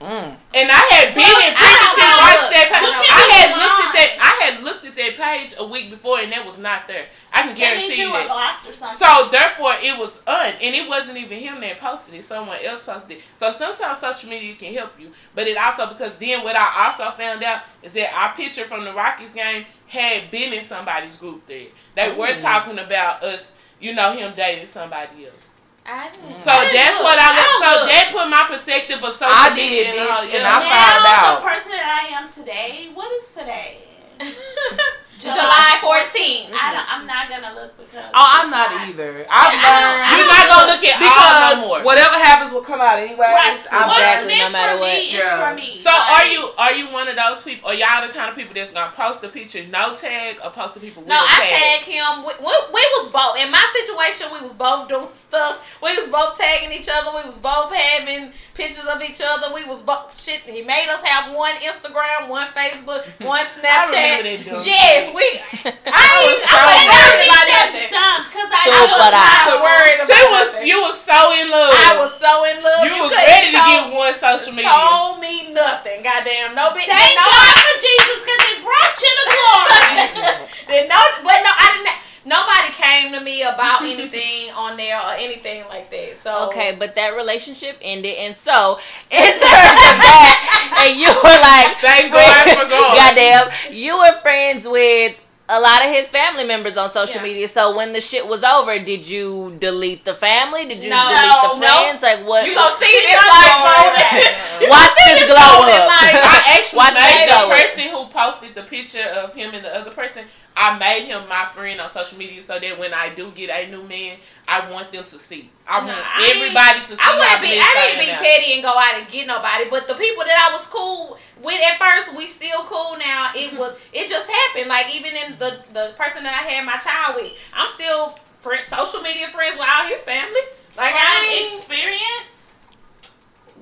Mm. And I had been Well, in I previously watched that page. I this had looked at that. I had looked at that page a week before, and that was not there. I can guarantee you you that. blocked or something. So therefore, it was un, and it wasn't even him that posted it. Someone else posted it. So sometimes social media can help you, but it also because then what I also found out is that our picture from the Rockies game had been in somebody's group thread. They were talking about us, you know, him dating somebody else. I didn't. So I that's look. what I look. So look. that put my perspective of social I media did, in a bitch, whole- and yeah. I found now out. the person that I am today. What is today? (laughs) (laughs) July 14th. I don't, I'm not gonna look because. Oh, I'm not either. I've Yeah, I don't- learned. You're not gonna look at all because no more. whatever happens will come out anyways. Right. I'm What's. Exactly, meant no matter for what. me is Yeah. for me. So Like, are you are you one of those people? Are y'all the kind of people that's gonna post a picture no tag or post the people with No, a I tag? tagged him. We, we, we was both in my situation. We was both doing stuff. We was both tagging each other. We was both having pictures of each other. We was both shit. He made us have one Instagram, one Facebook, (laughs) one Snapchat. remember that yes, shit. We. (laughs) I, I was so I I mad. worried about that's nothing. dumb because I, I was ass. I was worried about She was nothing. you was so in love. I was so in love. you was ready to told- get one social media. Told me nothing. Goddamn, no big. Thank no, God for Jesus because it brought you to glory. (laughs) Then no, but no, I didn't. Nobody came to me about anything (laughs) on there or anything like that. So Okay, but that relationship ended, and so (laughs) in terms of that, and you were like, Thank God (laughs) for God. Goddamn, you were friends with a lot of his family members on social Yeah. media. So when the shit was over, did you delete the family? Did you No. delete the No. friends? Like what? you gonna see this That's life going moment. watch this glow up. light. I actually Watch made the person who posted the picture of him and the other person. I made him my friend on social media so that when I do get a new man, I want them to see. I want Nah, I everybody to see. I wouldn't be. I didn't be petty and go out and get nobody. But the people that I was cool with at first, we still cool now. It (laughs) was. It just happened. Like even in the the person that I had my child with, I'm still friend, social media friends with all his family. Like I experience.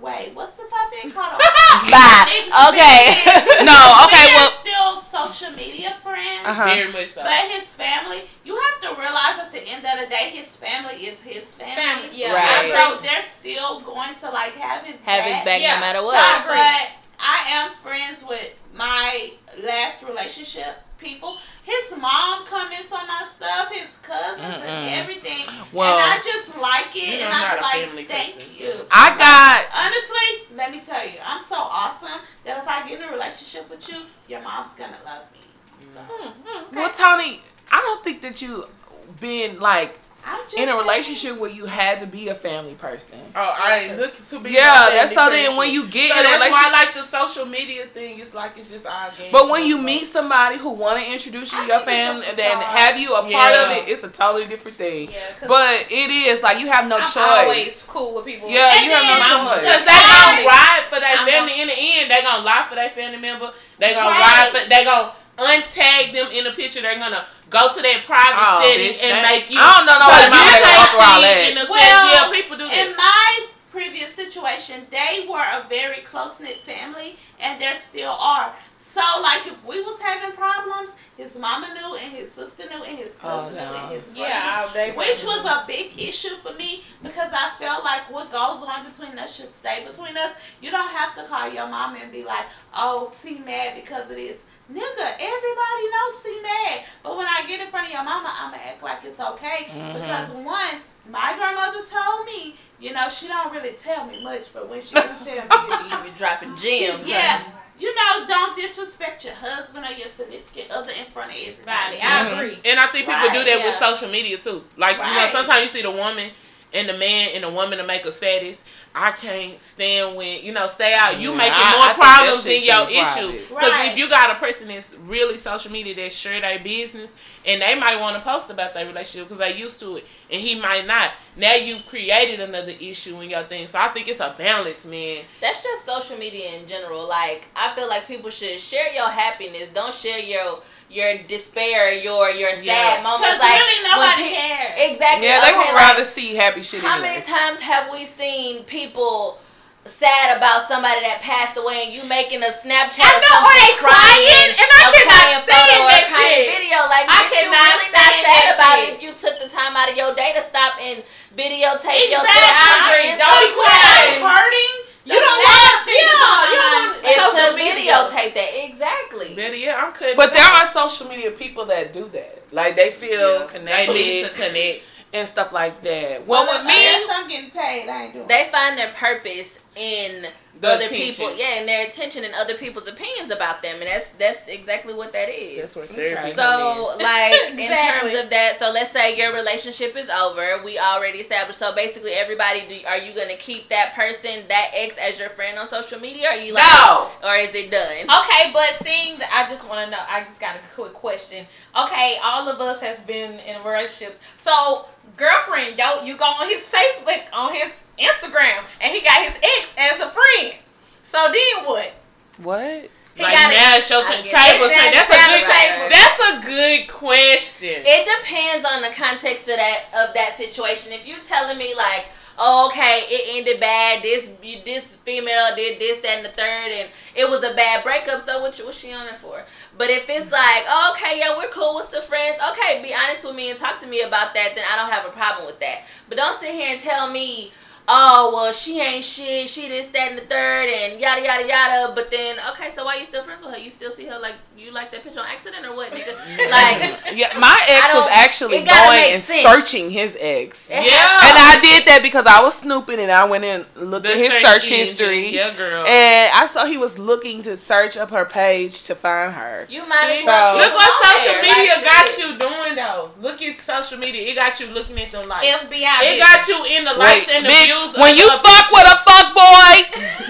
Wait, what's the topic? (laughs) Hold on. Bye. (laughs) Okay. No, okay, we well, are still social media friends. Uh-huh. Very much so. But his family, you have to realize at the end of the day, his family is his family. Family, yeah, Right. And so they're still going to like have his Have his back Yeah. no matter what. I agree. But I am friends with my last relationship people. His mom comments on my stuff, his cousins Mm-mm. and everything. Well- and I just like it, You and know, I'm I'm like, family thank person, you. so- I got. Honestly, let me tell you, I'm so awesome that if I get in a relationship with you, your mom's gonna love me. So, hmm, hmm, Well, Tony, I don't think that you been like I'm just in a saying. relationship where you had to be a family person. Oh, I ain't looking to be. Yeah, no that's so family then when you get so in a that's why I like the social media thing. It's like it's just our game. But when you meet somebody who want to introduce you to your family and then have you a part Yeah. of it, it's a totally different thing. Yeah, 'cause But it is like you have no I'm choice. always cool with people. Yeah, And you have no no Because choice. they Right. gonna ride for their I'm family in the end. They gonna lie for their family member. They gonna Right. ride for. They gonna untag them in the picture. They're gonna go to that private Oh, setting and that- make you. I don't know nobody so mama you that gonna can't go through all that. In the sense, Well, yeah, people do that. In my previous situation, they were a very close knit family, and there still are. So, like, if we was having problems, his mama knew, and his sister knew, and his oh, cousin Oh, knew, and his brother Yeah, knew, which was a big issue for me because I felt like what goes on between us should stay between us. You don't have to call your mama and be like, "Oh, see mad because of this." Nigga, everybody knows see mad. But when I get in front of your mama, I'ma act like it's okay. Mm-hmm. Because one, my grandmother told me, you know, she don't really tell me much, but when she do tell me, (laughs) She be dropping she, gems. yeah, you know, don't disrespect your husband or your significant other in front of everybody. Right, I agree. And I think people Right, do that with social media too. Like you know, sometimes you see the woman and the man and the woman to make a status. I can't stand when you know stay out. You Yeah, making I- more I think problems than your issue. Because Right. if you got a person that's really social media that share their business and they might want to post about their relationship because they used to it and he might not. Now you've created another issue in your thing. So I think it's a balance, man. That's just social media in general. Like I feel like people should share your happiness. Don't share your your despair, your your sad Yeah. moments. Because Like really when nobody pe- cares. Exactly. Yeah, they okay, would like, rather see happy shit. how many anyways. times have we seen people sad about somebody that passed away and you making a Snapchat I or know, or something they crying, and I a cannot crying stand photo or that a crying shit. video? Like, I bitch, you cannot really not stand sad that about shit. it if you took the time out of your day to stop and videotape Exactly. yourself I agree. Don't you cry. like- hurting. You don't want- want yeah, you don't want- It's to social media. videotape that exactly. Better yet, I'm cutting. But there out. are social media people that do that. Like they feel Yeah, connected They need to connect. and stuff like that. Well, with me, Unless I'm getting paid, I ain't doing. They find their purpose in The other attention. people, yeah, and their attention and other people's opinions about them, and that's that's exactly what that is. That's where therapy. Okay. So, like, (laughs) in terms of that, so let's say your relationship is over. We already established. So basically, everybody, do, are you gonna keep that person, that ex, as your friend on social media? Or are you like, no. or is it done? Okay, but seeing that, I just want to know. I just got a quick question. Okay, all of us has been in relationships. So, girlfriend, yo, you go on his Facebook, on his Instagram, and he got his ex as a friend. So then what? What? He like got now it. it's your I Table it. say that's a good table. That's a good question. It depends on the context of that of that situation. If you telling me like, oh, okay, it ended bad. This this female did this, that, and the third, and it was a bad breakup. So what? What's she on it for? But if it's like, oh, okay, yeah, we're cool. We're still friends. Okay, be honest with me and talk to me about that. Then I don't have a problem with that. But don't sit here and tell me. Oh well, she ain't shit. She this, that, and the third, and yada yada yada. But then, okay, so why you still friends with her? You still see her like you like that picture on accident or what, nigga? (laughs) Like, Yeah, my ex was actually going and sense. searching his ex. Yeah. And I did that because I was snooping and I went and looked The at his search search engine. history. Yeah, girl. And I saw he was looking to search up her page to find her. You might as See? well Look what on social there, media like, got shit. you doing though. Look at social media. It got you looking at them like. FBI. It got you in the Wait, likes and the bitch, views. When you fuck with a fuck boy,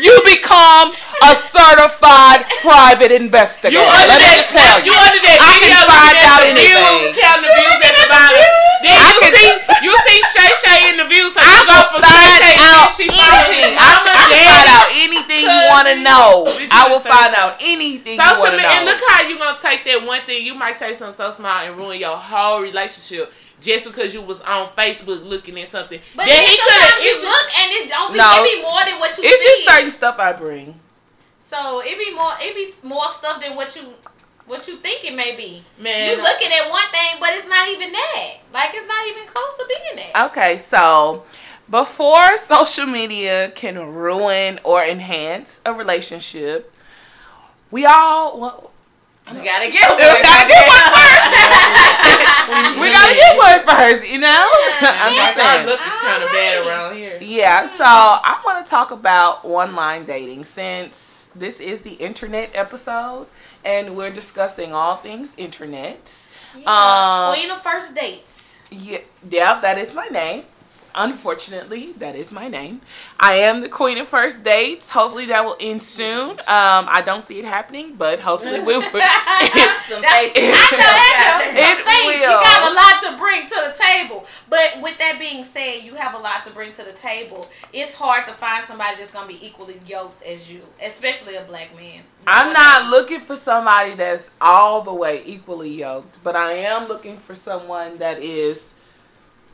you become a certified private investigator. You under Let me that? just tell you. You under that I can find out the views, anything. counting the views at the bottom. Then I you can- see, you see Shay Shay in the views. So I you go find Shay Shay out and she anything. I, sh- I can find out anything you want to know. I will find out anything you Social want to media, and look how you gonna take that one thing. You might say something so small and ruin your whole relationship just because you was on Facebook looking at something. But then he sometimes you look and it don't be, No. it be more than what you think. It's see. just certain stuff I bring. So it be more it be more stuff than what you what you think it may be. Man, you looking at one thing, but it's not even that. Like it's not even close to being that. Okay, so before social media can ruin or enhance a relationship, we all well, You gotta get one. we gotta get one first. (laughs) we gotta get one first, you know. (laughs) I'm Like, just our saying. look is kind of bad around here. Yeah, so I want to talk about online dating since this is the internet episode and we're discussing all things internet. Um, Queen of first dates. Yeah, yeah, that is my name. Unfortunately, that is my name. I am the queen of first dates. Hopefully, that will end soon. Um, I don't see it happening, but hopefully, we (laughs) (laughs) will. Some faith. It- I know that It some faith. You got a lot to bring to the table. But with that being said, you have a lot to bring to the table. It's hard to find somebody that's gonna be equally yoked as you, especially a black man. I'm not looking for somebody that's all the way equally yoked, but I am looking for someone that is,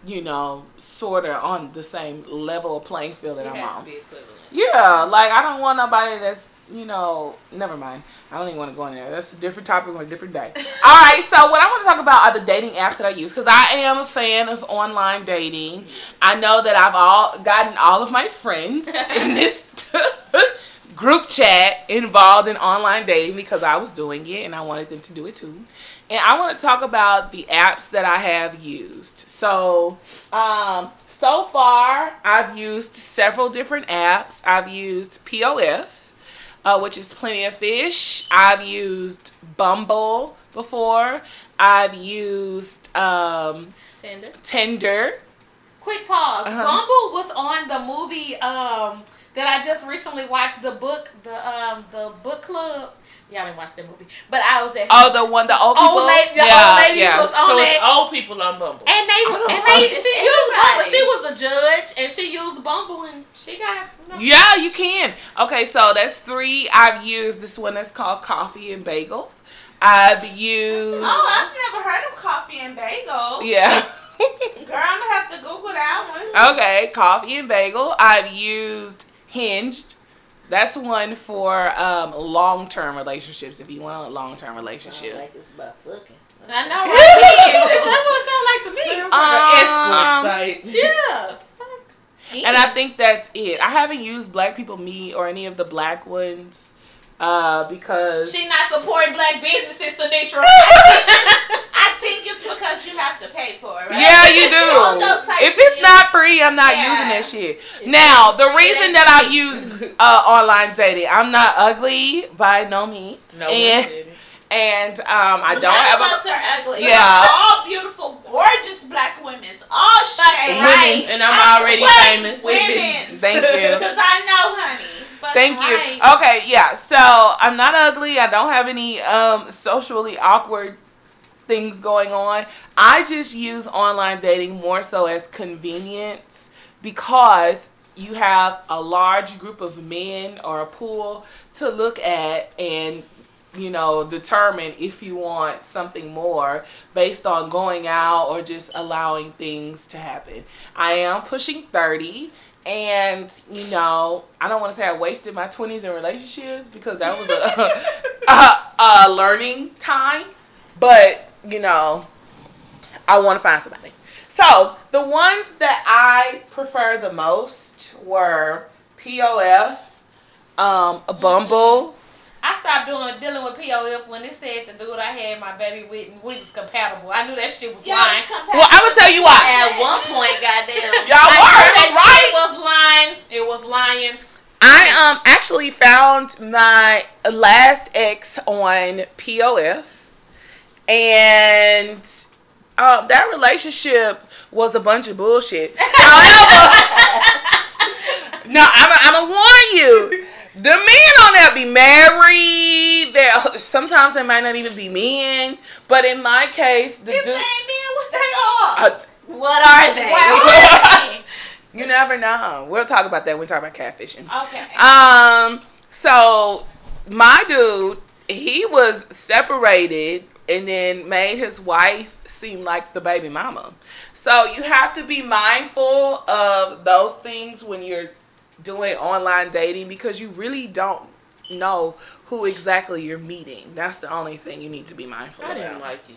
you know, sort of on the same level of playing field that It I'm on. to be equivalent. Yeah, like I don't want nobody that's you know. Never mind. I don't even want to go in there. That's a different topic on a different day. (laughs) all right. So what I want to talk about are the dating apps that I use because I am a fan of online dating. I know that I've all gotten all of my friends (laughs) in this (laughs) group chat involved in online dating because I was doing it and I wanted them to do it too. And I want to talk about the apps that I have used. So, um, so far, I've used several different apps. I've used POF, uh, which is Plenty of Fish. I've used Bumble before. I've used um, Tender. Tinder. Quick pause. Uh-huh. Bumble was on the movie um, that I just recently watched. The book, the um, the book club. Y'all didn't watch that movie, but I was at. Oh, the one, the old people. Old lady, the yeah, old ladies yeah. was on So that. it's old people on Bumble. And they don't and they she used Bumble. She was a judge and she used Bumble and she got you know, Yeah, you can. Okay, so that's three I've used. This one that's called Coffee and Bagels. I've used. Oh, I've never heard of coffee and bagel. Yeah. (laughs) Girl, I'm gonna have to Google that one. okay, coffee and bagel. I've used Hinged. That's one for um, long term relationships. If you want a long term relationship. Like it's about fucking. I know, (laughs) right? That's what it sounds like to me. (laughs) Sounds Um, an escort site. yeah. And I think that's it. I haven't used Black People Meet or any of the black ones uh, because she's not supporting black businesses, Sinitra. (laughs) I think it's because you have to pay for it, right? yeah, you do. If it's use- not free, I'm not Yeah. using that shit. Now, the reason that I've used uh, online dating, I'm not ugly by no means, No, and we didn't. And um, I don't None have of a us are ugly. Yeah. We're all beautiful, gorgeous black women. All shades. right. And I'm already famous. Women. Thank you. Because I know, honey. Thank you. Okay, yeah. So I'm not ugly. I don't have any um socially awkward things going on. I just use online dating more so as convenience because you have a large group of men or a pool to look at and you know determine if you want something more based on going out or just allowing things to happen. I am pushing 30 and you know, I don't want to say I wasted my 20s in relationships because that was a (laughs) a, a learning time, but you know, I want to find somebody. So, the ones that I prefer the most were POF, um, Bumble, I stopped doing dealing with POF when they said the dude I had my baby with and we was compatible. I knew that shit was Y'all lying. compatible. Well, I'm gonna tell you why. At one point, goddamn. (laughs) Y'all I were, knew it was that right. shit was lying. It was lying. I um actually found my last ex on POF, and um that relationship was a bunch of bullshit. (laughs) However, (laughs) no, I'm i I'm gonna warn you. The men on there be married. They sometimes they might not even be men. But in my case, the If they dude. ain't men, what they are? Uh, What are they? Well, (laughs) you never know. We'll talk about that when we talk about catfishing. okay. Um, so my dude, he was separated and then made his wife seem like the baby mama. So you have to be mindful of those things when you're doing online dating because you really don't know who exactly you're meeting. That's the only thing you need to be mindful I of. didn't like it.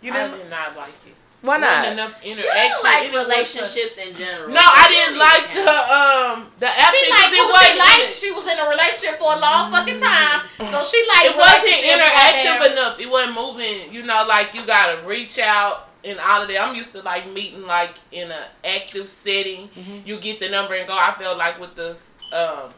You didn't? did not like it. Why Wasn't not? enough You interaction. don't like relationships in general. a- No, I didn't like the um the app She because liked it who she wasn't. liked. She was in a relationship for a long fucking time. So she liked it wasn't interactive enough. It wasn't moving. You know, like you gotta reach out and all of that. I'm used to like meeting like in an active setting. Mm-hmm. You get the number and go. I felt like with this um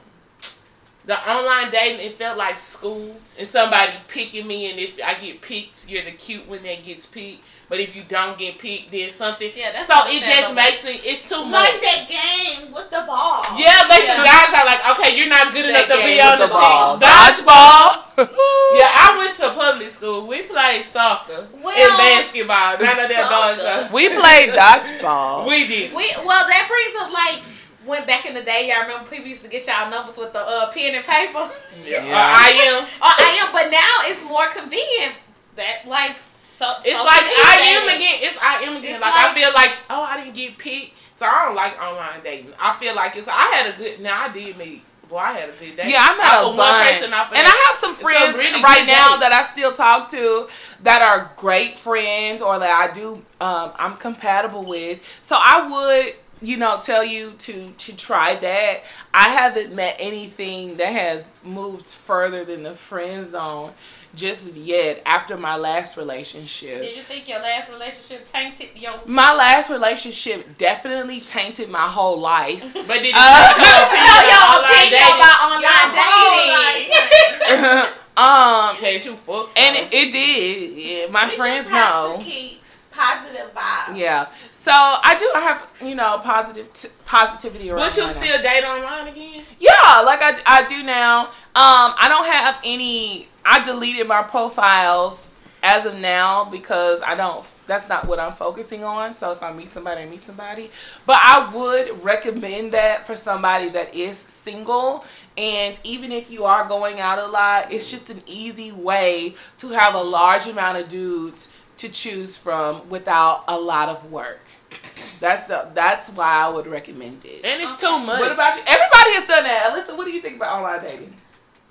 the online dating, it felt like school and somebody picking me. And if I get picked, you're the cute one that gets picked. But if you don't get picked, then something. Yeah, that's so it just makes it. It's too much. Like that game with the ball. Yeah, like Yeah. the guys are like, okay, you're not good enough to be on the the ball. team. Dodgeball. Yeah, I went to public school. We played soccer Well- and basketball. None of them dogs. Soccer. we played dodgeball. We did. We well, that brings up like when back in the day, y'all remember people used to get y'all numbers with the uh, pen and paper. Yeah. Yeah. I am. or I am, but now it's more convenient. That like so. It's social like media I am again. It's I am again. It's Like, I feel like oh I didn't get picked, so I don't like online dating. I feel like it's I had a good. Now I did meet. Boy, I had a good day. Yeah, I met a bunch, person off of and. I have some friends really right now dates. that I still talk to that are great friends or that I do um, I'm compatible with. So I would you know tell you to to try that. I haven't met anything that has moved further than the friend zone just yet after my last relationship. Did you think your last relationship tainted your? My last relationship definitely tainted my whole life. (laughs) But did you Uh, change your opinion (laughs) your on online dating? about online whole dating. life. (laughs) um, Okay, you fuck. and it, it did. Yeah, my We friends just have know. to keep positive vibes. Yeah. So I do. Have you know positive t- positivity around. Would you still date online again? Yeah, like I, I do now. Um, I don't have any. I deleted my profiles as of now because I don't. That's not what I'm focusing on. So if I meet somebody, I meet somebody. But I would recommend that for somebody that is single And even if you are going out a lot, it's just an easy way to have a large amount of dudes to choose from without a lot of work. (clears throat) That's the, that's why I would recommend it. And it's too much. What about you? Everybody has done that. Alyssa, what do you think about online dating?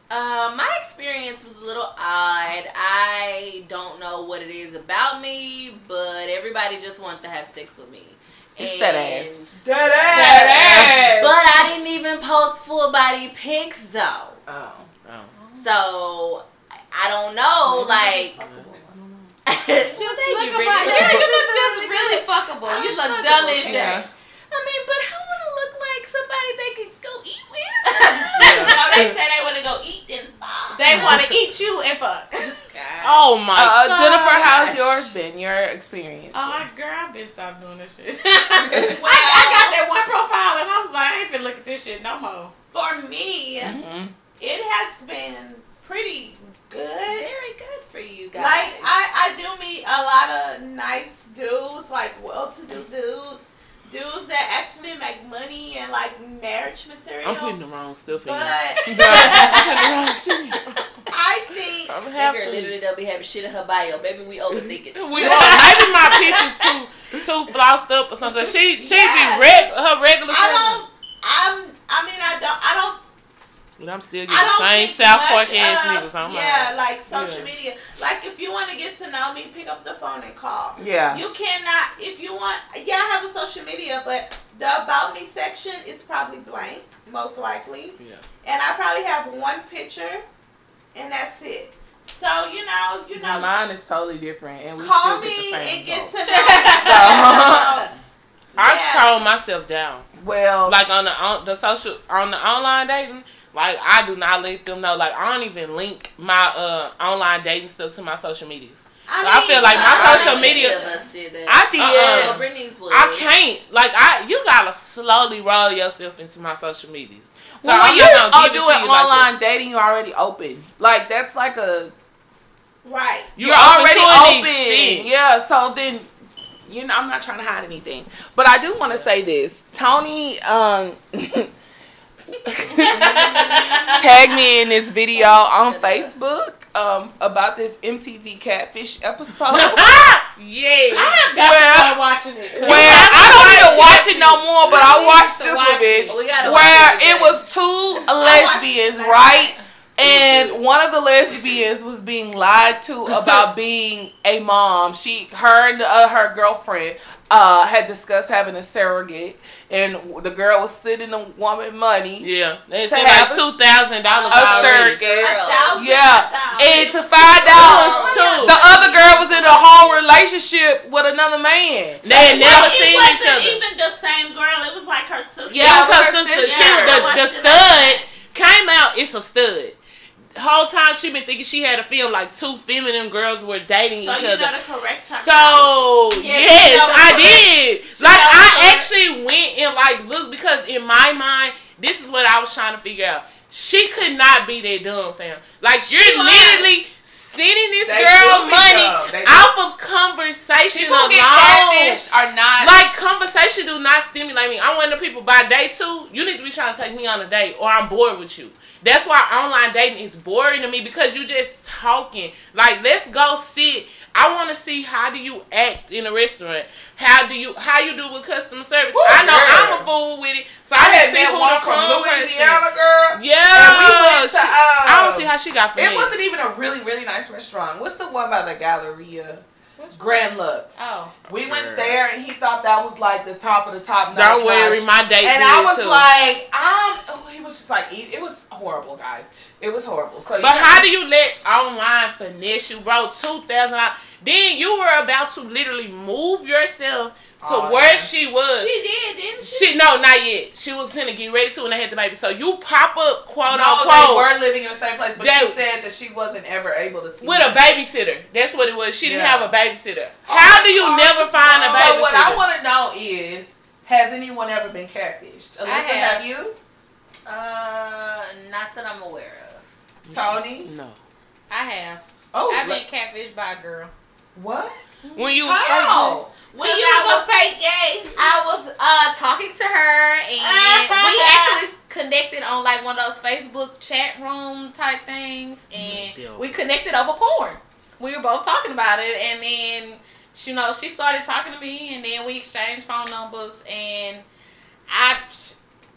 Uh, my experience was a little odd. I don't know what it is about me, but everybody just wanted to have sex with me. It's And- that ass. That ass. But I didn't even post full body pics though. Oh. Oh. So I don't know, like. Well, thank you, Look about (laughs) yeah, you look just really fuckable. You look Uncomfortable. delicious. Yeah. I mean, but how want to look like somebody they could go eat with. (laughs) No, they say they want to go eat and fuck. They want to eat you and fuck. Oh my Uh, god. Jennifer, how's yours been? Your experience? Oh, I, girl, I've been stopped doing this shit. (laughs) (laughs) Well- I, I got that one profile and I was like, I ain't finna look at this shit no more. For me, Mhm. it has been pretty good. Very good for you guys. Like I, I do meet a lot of nice dudes, like well-to-do dudes, dudes that actually make money and like marriage material. I'm putting the wrong stuff in but here. I think I'm That have girl to. literally don't be having shit in her bio. Maybe we overthink it. We are. Maybe my pictures too too flossed up or something. She she Yes. be reg her regular. I don't. I'm. I mean, I don't. I don't. But I'm still I getting the don't same think South much Park ass of- niggas on Yeah, mine. like social Yeah. media. Like if you want to get to know me, pick up the phone and call. Yeah. You cannot. If you want, yeah, I have a social media, but the about me section is probably blank, most likely. Yeah. And I probably have one picture, and that's it. So you know, you know, Mine is totally different, and we call still get the same and get to know (laughs) me. So, I Yeah. tone myself down. Well, Like on the on the social on the online dating, like I do not let them know. Like I don't even link my uh online dating stuff to my social medias. I feel like my I social think media- Of us did that. I did. Uh-uh. Well, Brittany's was. I can't. Like I, you gotta slowly roll yourself into my social medias. So well, when I'm you not gonna are give it to doing you like online that. dating, you're already open. Like that's like a You're, right. you're, already already open. Yeah. So then, you know, I'm not trying to hide anything, but I do want to say this. Tony, um. (laughs) Tag me in this video on (laughs) Facebook um, about this MTV Catfish episode. (laughs) Yeah. I have got to start watching it. where I don't even watch it no more, but I watched this watch one, bitch. it. We Where it it was two lesbians, right? And one of the lesbians was being lied to about (laughs) being a mom. She, her, and uh, her girlfriend uh, had discussed having a surrogate, and the girl was sending the woman money. Yeah, they To said like two thousand dollars A surrogate. A. Yeah. a. And to find out, too. the other girl was in a whole relationship with another man. They had never it seen wasn't each other. even the same girl. It was like her sister. Yeah, it was her her sister. sister. She, I the, the stud came out. It's a stud. Whole time she been thinking she had a feel like two feminine girls were dating So each you other. know the correct terminology. So Yeah, yes, she know I correct- did. she Like know the I correct- actually went and like looked because in my mind, this is what I was trying to figure out. She could not be that dumb, fam. Like She you're was. literally sending this They girl money dumb. They do. off of conversation People who get alone. are not. Like conversation do not stimulate me. I'm one of the people by day two, you need to be trying to take me on a date or I'm bored with you. That's why online dating is boring to me because you just talking. Like let's go sit. I want to see how do you act in a restaurant. How do you how you do with customer service. Woo, I know girl. I'm a fool with it, so I I, had met one from calm person. Louisiana, girl. Yeah, And we went to, she- I um, don't see how she got It wasn't even a really, really nice restaurant. What's the one by the Galleria? Grand Lux. Oh. We went there and he thought that was like the top of the top. Don't notch worry, my date And I was too. like, I'm. Oh, he was just like, it it was horrible, guys. It was horrible. So, But yeah. how do you let online finesse you, bro? Two thousand. Then you were about to literally move yourself to Oh, where yeah. she was. She did, didn't she? She no, not yet. She was gonna get ready to when they had the baby. So you pop up, quote No, they unquote, were living in the same place, but That she said that she wasn't ever able to see with a babysitter. That's what it was. She didn't Yeah. have a babysitter. How do you Oh, never find a babysitter? So what I want to know is, has anyone ever been catfished? Alyssa, I have. have you? Uh, not that I'm aware of. Tony? no. I have. Oh, I've like- been catfished by a girl. what? When you was How? When 'Cause you I was a fake gay. I was uh talking to her and (laughs) we actually connected on like one of those Facebook chat room type things and Yeah. we connected over porn. We were both talking about it and then you know she started talking to me and then we exchanged phone numbers and I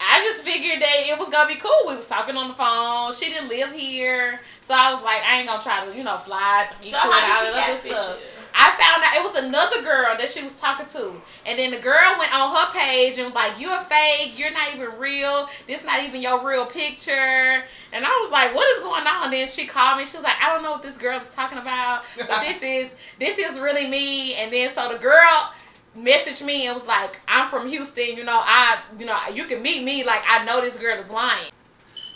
I just figured that it was gonna be cool. We was talking on the phone. She didn't live here, so I was like, I ain't gonna try to, you know, fly to meet So her and how all did that she other catfish stuff. you? I found out it was another girl that she was talking to. And then the girl went on her page and was like, You're fake, you're not even real, this is not even your real picture. And I was like, What is going on? And then she called me, she was like, I don't know what this girl is talking about, but (laughs) this is this is really me. And then so the girl messaged me and was like, I'm from Houston, you know, I you know, you can meet me, like I know this girl is lying.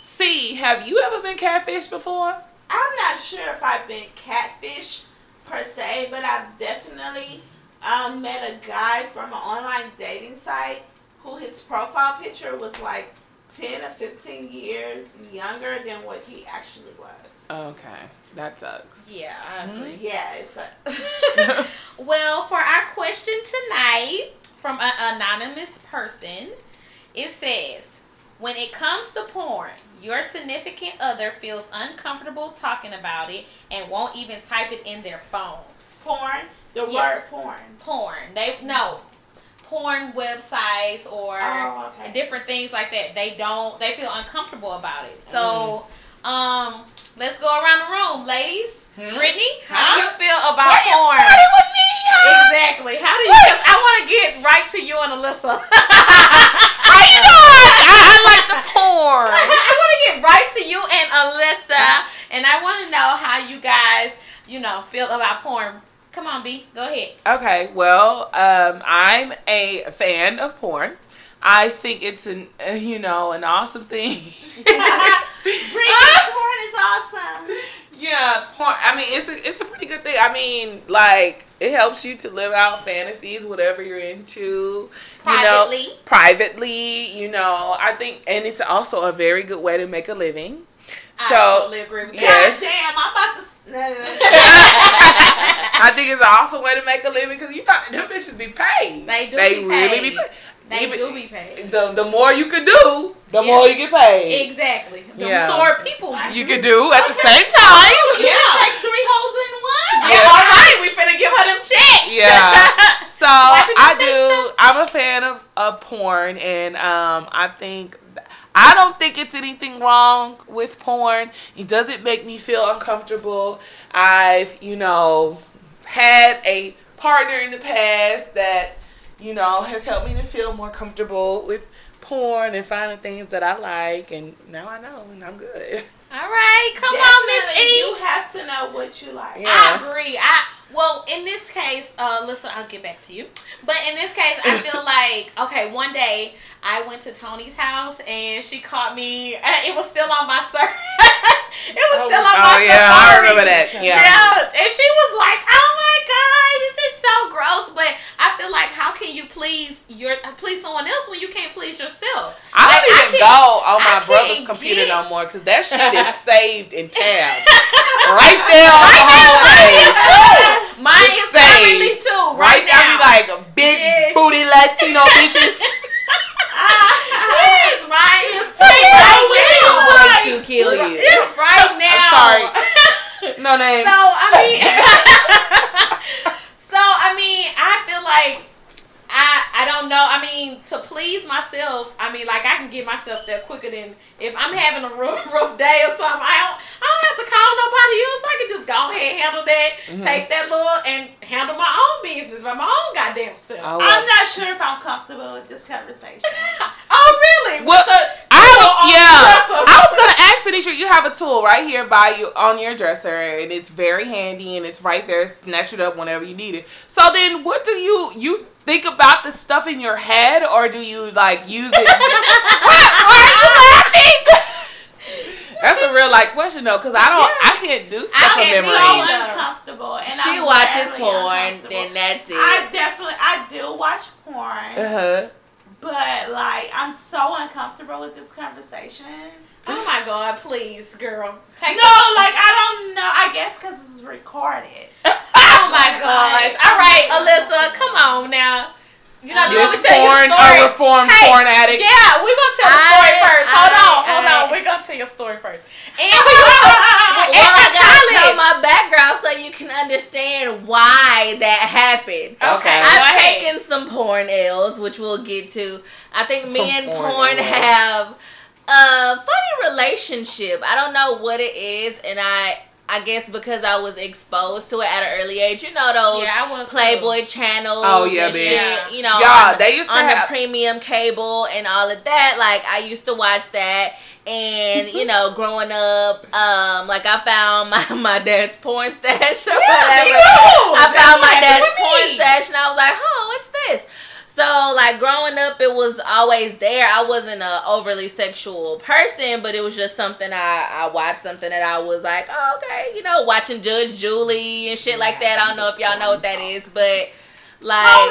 See, have you ever been catfished before? I'm not sure if I've been catfish per se, but I've definitely um, met a guy from an online dating site who his profile picture was like 10 or 15 years younger than what he actually was. Okay, that sucks. Yeah, I agree. Yeah, it sucks. (laughs) Well, for our question tonight from an anonymous person, it says, when it comes to porn, your significant other feels uncomfortable talking about it and won't even type it in their phone. porn, the Yes. word porn. Porn. They no. Porn websites or Oh, okay. different things like that. They don't they feel uncomfortable about it. So um let's go around the room, ladies. Brittany, how do you feel about Why you porn? started with me, huh? Exactly. How do you? I want to get right to you and Alyssa. (laughs) How you doing? I, I like the porn. (laughs) I want to get right to you and Alyssa, and I want to know how you guys, you know, feel about porn. Come on, B. Go ahead. Okay, well, um, I'm a fan of porn. I think it's an, uh, you know, an awesome thing. (laughs) Brittany, (laughs) porn is awesome. Yeah, porn. I mean, it's a, it's a pretty good thing. I mean, like, it helps you to live out fantasies, whatever you're into. Privately. You know, privately, you know, I think, and it's also a very good way to make a living. So, I totally agree with Yes. God damn, I'm about to. No, no, no. (laughs) I think it's an awesome way to make a living because you know them bitches be paid. They do They be really paid. be paid. They Even- do be paid. The the more you can do, the Yeah. more you get paid. Exactly. The Yeah. more people. You can do at the same time. Yeah. Take three holes in one. Yeah. Yeah. All right. We finna give her them checks. Yeah. (laughs) So I do. faces. I'm a fan of, of porn, and um, I think I don't think it's anything wrong with porn. It doesn't make me feel uncomfortable. I've you know had a partner in the past that you know has helped me to feel more comfortable with porn and finding things that I like, and now I know, and I'm good. All right. Come on, Miss E. You have to know what you like. Yeah. I agree. I well, in this case, uh, listen, I'll get back to you. But in this case, I feel (laughs) like okay. One day, I went to Tony's house and she caught me. Uh, it was still on my (laughs) ser- It was Oh, still on oh, my yeah, I remember that. Yeah. and she was like, "Oh my god, this is so gross." But I feel like, how can you please your please someone else when you can't please yourself? I Like, don't even can't- go on my can't brother's computer get- no more because that shit is (laughs) saved in tabs. (laughs) right there on the whole page. Mine is saved. currently too. Right Right, now. be like big Yes. booty Latino (laughs) bitches. yes, mine is too. Right Right now. Going to kill you. Right now. sorry. No name. So I mean, I mean, I feel like I I don't know. I mean, to please myself, I mean, like I can get myself there quicker than if I'm having a rough, (laughs) rough day or something. I don't I don't have to call nobody else. I can just go ahead and handle that, Mm-hmm. take that little, and handle my own business by my own goddamn self. Oh, Oh, well. I'm not sure if I'm comfortable with this conversation. (laughs) Oh really? Well, the, I have on a, the yeah. dresser. I was gonna ask Tanisha, you have a tool right here by you on your dresser, and it's very handy, and it's right there. Snatch it up whenever you need it. So then, what do you you think about the stuff in your head, or do you like use it? (laughs) what? Why are you laughing? That's a real like question though, because I don't, I can't do stuff from can't memory. so uncomfortable. And She I'm watches rarely porn, then that's it. I definitely, I do watch porn, Uh huh. But like, I'm so uncomfortable with this conversation. Oh my God! Please, girl, take No, like I don't know. I guess because it's recorded. Oh (laughs) Oh my gosh. All right, Alyssa, come on now. You know, do you want me This to tell you porn, a story? a reformed Hey, porn addict. Yeah, we're gonna tell the story I- first. Hold I- on, hold I- on. We're gonna tell your story first. (laughs) And we gonna (laughs) Well, I gotta tell my background so you can understand why that happened. Okay, I've go ahead. taken some porn L's, which we'll get to. I think me and porn porn have a funny relationship. I don't know what it is, and I I guess because I was exposed to it at an early age. You know those Yeah, I was too. Playboy channels. Oh, yeah, and bitch. shit, you know, Y'all, on, they used to on have- the premium cable and all of that. Like I used to watch that. And you know, (laughs) growing up, um, like I found my, (laughs) my dad's porn stash. Or Yeah, me whatever. too. I found what my dad's with porn stash, and I was like, "Oh, what's this?" So, like growing up, it was always there. I wasn't a overly sexual person, but it was just something I I watched, something that I was like, oh, okay, you know, watching Judge Julie and shit like that. I don't know if y'all know what that is, but like Hold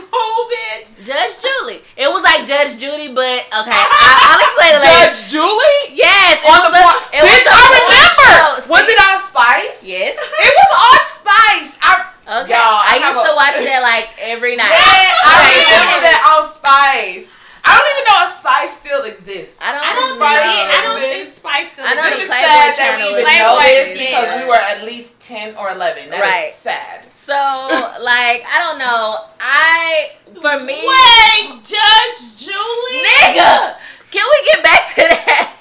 on, hold it. Judge Julie, it was like Judge Judy, but okay, I, I'll (laughs) explain it later. Judge Julie Yes, it on was the a- porn. it was Bitch, a I porn remember. show. Was it on Spice? Yes. It was on Spice. I Okay. Y'all, I I used a- to watch that like every night. yeah, I Okay. remember that on Spice. I don't even know if Spice still exists. I don't. I don't know. think I don't This think Spice still I know This is sad that we even know Playboy, this yeah. because we were at least ten or eleven. That is Right. sad. So like I don't know. I for me, Wait, Judge Julie. nigga, can we get back to that?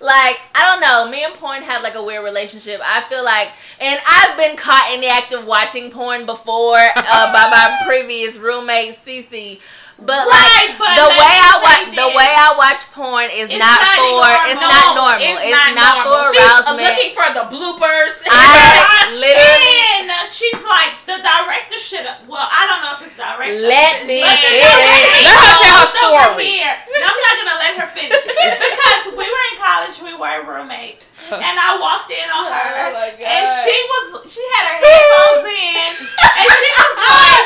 Like I don't know. Me and porn have like a weird relationship. I feel like, and I've been caught in the act of watching porn before uh, by my (laughs) previous roommate Cece. But like Right, but the way I watch the way I watch porn is It's not, not for normal. it's not normal. It's, not, normal. for She's arousement. looking for the bloopers. I (laughs) literally And she's like, the director should have. Well, I don't know if it's director. let me But the director it. Let her tell her story. Here. I'm not gonna let her finish (laughs) because we were in college. We were roommates, (laughs) and I walked in on her, Oh and she was she had her headphones (laughs) in, and she was like,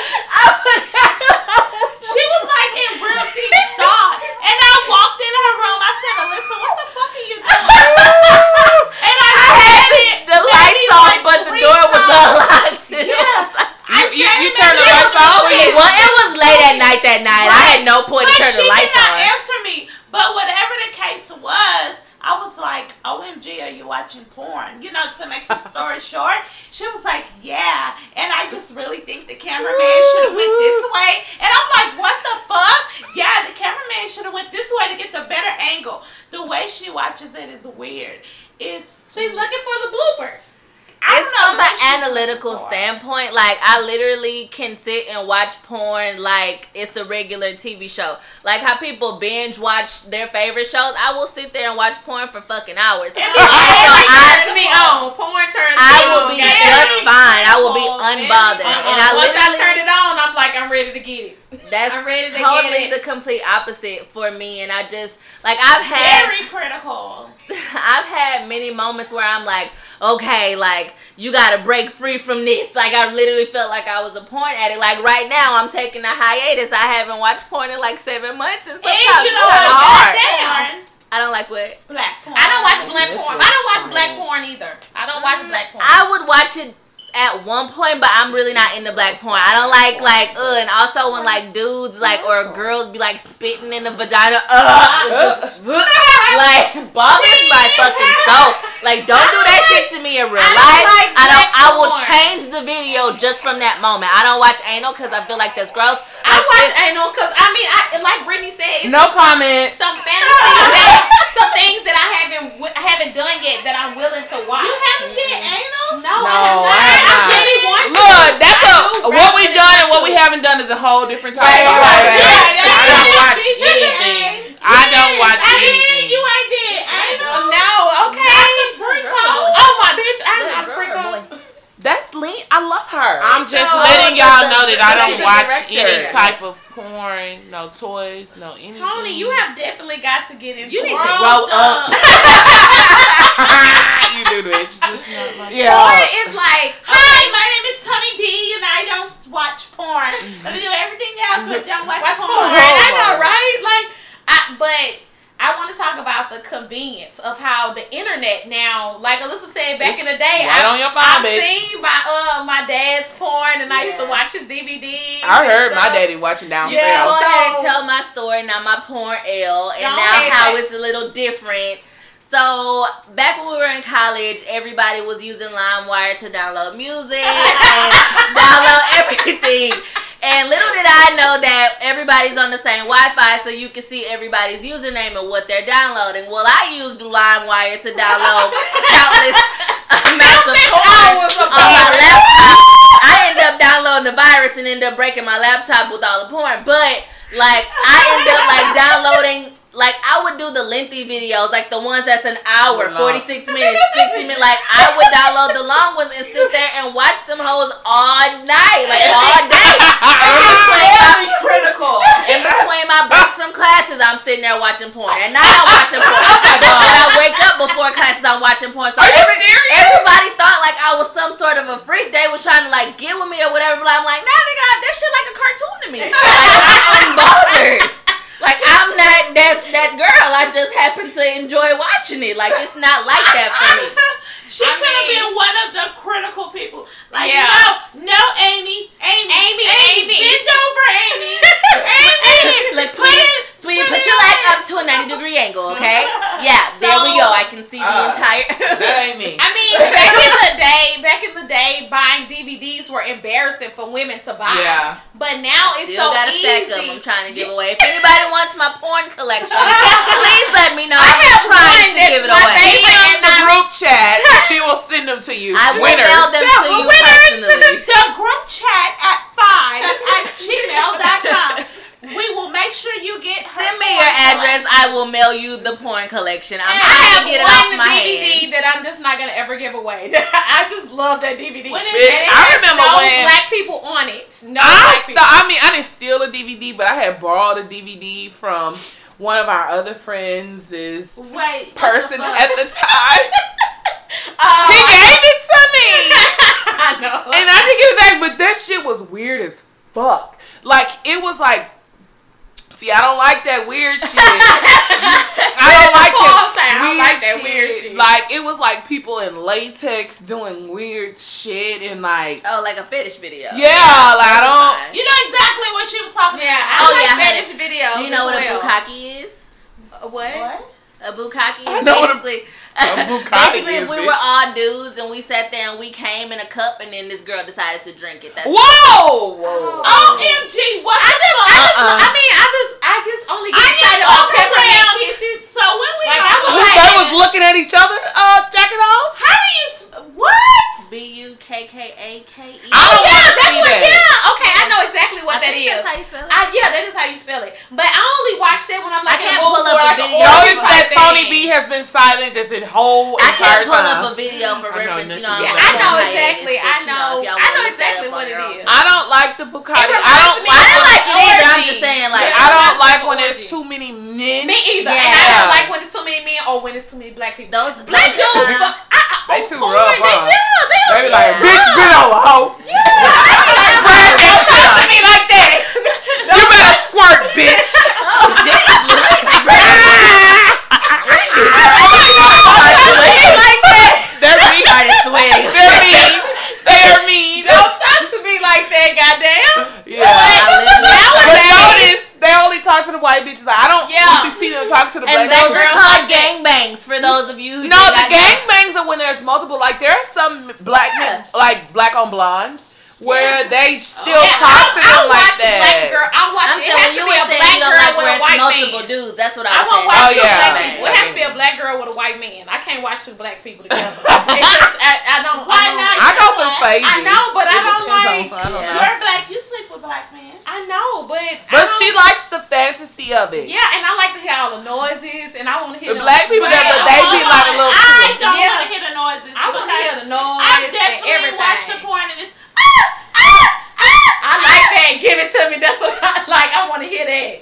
she was like in real deep thought, and I walked into her room. I said, Alyssa, what the fuck are you doing? (laughs) And I, I had said it. the lights maybe on, like but the door was times. unlocked. Yes. You- you- you turned the she lights was off? moving. Well, it was late at night that night. I had no point to But turn she the lights on. She did not answer me. But whatever the case was, I was like, OMG, are you watching porn? You know, to make the story (laughs) short, she was like, yeah. And I just really think the cameraman should have went this way. And I'm like, what the fuck? Yeah, the cameraman should have went this way to get the better angle. The way she watches it is weird. It's She's looking for the bloopers. I It's from an analytical standpoint. Like I literally can sit and watch porn like it's a regular TV show. Like how people binge watch their favorite shows. I will sit there and watch porn for fucking hours. And So I, me on. Porn turns I on. will be goddamn. just fine. I will be oh, unbothered. Uh-uh. And I uh-uh. Once I turn it on, I'm like, I'm ready to get it. That's I'm ready to get totally it. the complete opposite for me. And I just like I've had Very critical. (laughs) I've had many moments where I'm like, okay, like you gotta break free from this. Like I literally felt like I was a porn addict. Like right now, I'm taking a hiatus. I haven't watched porn in like seven months, and And sometimes you it's know kind of what? hard. Goddamn. I don't like what Black porn. I don't watch black porn. was I don't watch black porn either. I don't watch mm, black porn. I would watch it at one point, but I'm really not into black porn. I don't like like uh, and also when like dudes like or girls be like spitting in the vagina, uh, (laughs) like bothers my fucking soul. Like don't do that shit to me in real life. I don't. I will change the video just from that moment. I don't watch anal because I feel like that's gross. I watch anal because I mean, I like Brittany said, it's No comment. some fantasies, that, (laughs) some things that I haven't wi- haven't done yet that I'm willing to watch. You haven't did anal? No, No, I have not. I have I really want to. Look, that's I a what we've done and what we haven't done is a whole different type. Right, right, right. Yeah, I don't watch (laughs) Yeah. anything. I don't watch I mean, anything. you ain't did anal. Oh, no, okay. Oh my bitch, I'm not a girl freak or on. boy? That's Lean. I love her. I'm just So, letting y'all the- know that I don't watch director. any type of porn, no toys, no anything. Tony, you have definitely got to get into You need to grow up. (laughs) (laughs) you do bitch. Just not like yeah. Porn is like, Hi, my name is Tony B, and I don't watch porn. Mm-hmm. I do everything else, but don't watch, watch porn. porn. I know, oh right? Like, I, but I want to talk about the convenience of how the internet now, like Alyssa said back It's in the day, right I, on your phone, I've bitch. seen my uh my dad's porn, and I used to watch his DVDs. I and heard my daddy watching downstairs. Yeah. Go ahead and So- tell my story now. My porn L, and Go now ahead. how it's a little different. So back when we were in college, everybody was using LimeWire to download music (laughs) and download everything. And little did I know that everybody's on the same Wi-Fi, so you can see everybody's username and what they're downloading. Well, I used LimeWire to download (laughs) countless amounts of porn on my laptop. I ended up downloading the virus and ended up breaking my laptop with all the porn. But like, I ended up like downloading. Like I would do the lengthy videos, like the ones that's an hour, Oh, forty six minutes, sixty minutes. Like I would download the long ones and sit there and watch them hoes all night, like all day. (laughs) In between my, critical. in between my breaks from classes, I'm sitting there watching porn. At night, I'm watching porn. Oh but when I wake up before classes, I'm watching porn. So Are you every- serious? everybody thought like I was some sort of a freak. They was trying to like get with me or whatever. But I'm like, nah, nigga, that shit like a cartoon to me. (laughs) Like, I'm unbothered. Like I'm not that that girl. I just happen to enjoy watching it. Like it's not like that for me. (laughs) She I could have been one of the critical people. Like, Yeah. no, no, Amy, Amy, Amy, Amy. bend over, Amy, (laughs) Amy. Look, Put sweetie, it- sweetie, put put your leg up to a 90 degree angle, okay? Yeah, (laughs) there we go. I can see the Uh, entire. That ain't me. (laughs) I mean, back in the day, back in the day, buying DVDs were embarrassing for women to buy. Yeah. But now it's Still so got a easy. stack of them I'm trying to give away. If anybody wants my porn collection, (laughs) please let me know. I I'm have trying one to that's give it my away. baby. Keep it in the I'm- group chat. She will send them to you. I will Winners. mail them to you personally. The group chat at five at gmail.com. We will make sure you get her Send me porn your address. collection. I will mail you the porn collection. I'm And trying I have to get it one off my DVD hands. that I'm just not gonna ever give away. (laughs) I just love that DVD. When is- And Bitch, it I remember no when- black people on it. No I, st- I mean, I didn't steal a DVD, but I had borrowed a DVD from one of our other friends' is Wait. person the at the time. (laughs) Uh, he gave it to me. (laughs) I know. And I didn't give it back, but that shit was weird as fuck. Like it was like, see, I don't like that weird shit. (laughs) I don't like that say, I don't weird, like that shit. weird shit. Like it was like people in latex doing weird shit and like, Oh, like a fetish video. yeah, like I don't. You know exactly what she was talking yeah, I about. Oh, like yeah, honey. fetish videos. Do you know as what a well. bukkake is? Uh, What? What? A bukkake I is know what a- basically. a (laughs) bukkake basically, is, if we bitch. were all dudes and we sat there and we came in a cup and then this girl decided to drink it. That's Whoa, whoa. OMG, what the fuck? I just, Uh-uh. I mean, I just, I just only get I excited am about peppermint kisses. So when we Like, go, I was like- was looking at each other, uh, jacking off? how do you, s- what? B U K K A K E. I don't yeah, wanna that's see what. that. Yeah, okay, I know exactly what I that think is. That's how you spell it. I, yeah, that is how you spell it. But I only watch that when I'm I like in a can't mood pull for up a like video. an orgy Notice type that Tony thing. B has been silent this whole I entire can't pull time. up a video for I know reference. You know. I'm Yeah, I know exactly. I know. I know exactly what on it your is. own. I don't like the Bukkake. I don't me- I like. don't like it either. I'm just saying, Yeah, like, I don't like when there's too many men. Me either. And I don't like when it's too many men or when it's too many black people. those Black those dudes, fuck. I, I, They oh, too porn, rough, They huh? do. They They be too like, Yeah. bitch, been over, hoe. Spread that shit Talk to me like that. You better squirt, bitch. (laughs) Oh, jeez, (laughs) like that. They're mean. started sweating. They're mean. They're mean. Don't talk to me like that, goddamn. Yeah. I literally- But notice they only talk to the white bitches. Like, I don't Yeah. really see them talk to the And black those girls. are called gangbangs for those of you who No, the gangbangs are when there's multiple. Like there's some black men, like black on blondes, where they still Yeah, talk to them I like watch that. Black girl. I watch. I'm it saying has when to you be a black girl like with a white multiple man. dudes, that's what I I won't watch Oh, two yeah. black Okay. people. It has to be a black girl with a white man. I can't watch two black people together. (laughs) It's just- I, I don't. Why I don't, not? I go through phases. I know, but I don't depends on- like- I don't know. You're black. You sleep with black men. I know, but But she likes the fantasy of it. Yeah, and I like to hear all the noises, and I want to hear The black people that, but Wait, they be like a little I don't want to hear the noises. I want to hear the noise I definitely everything. watch the porn and it's I like that. Give it to me. That's what I like. I want to hear that.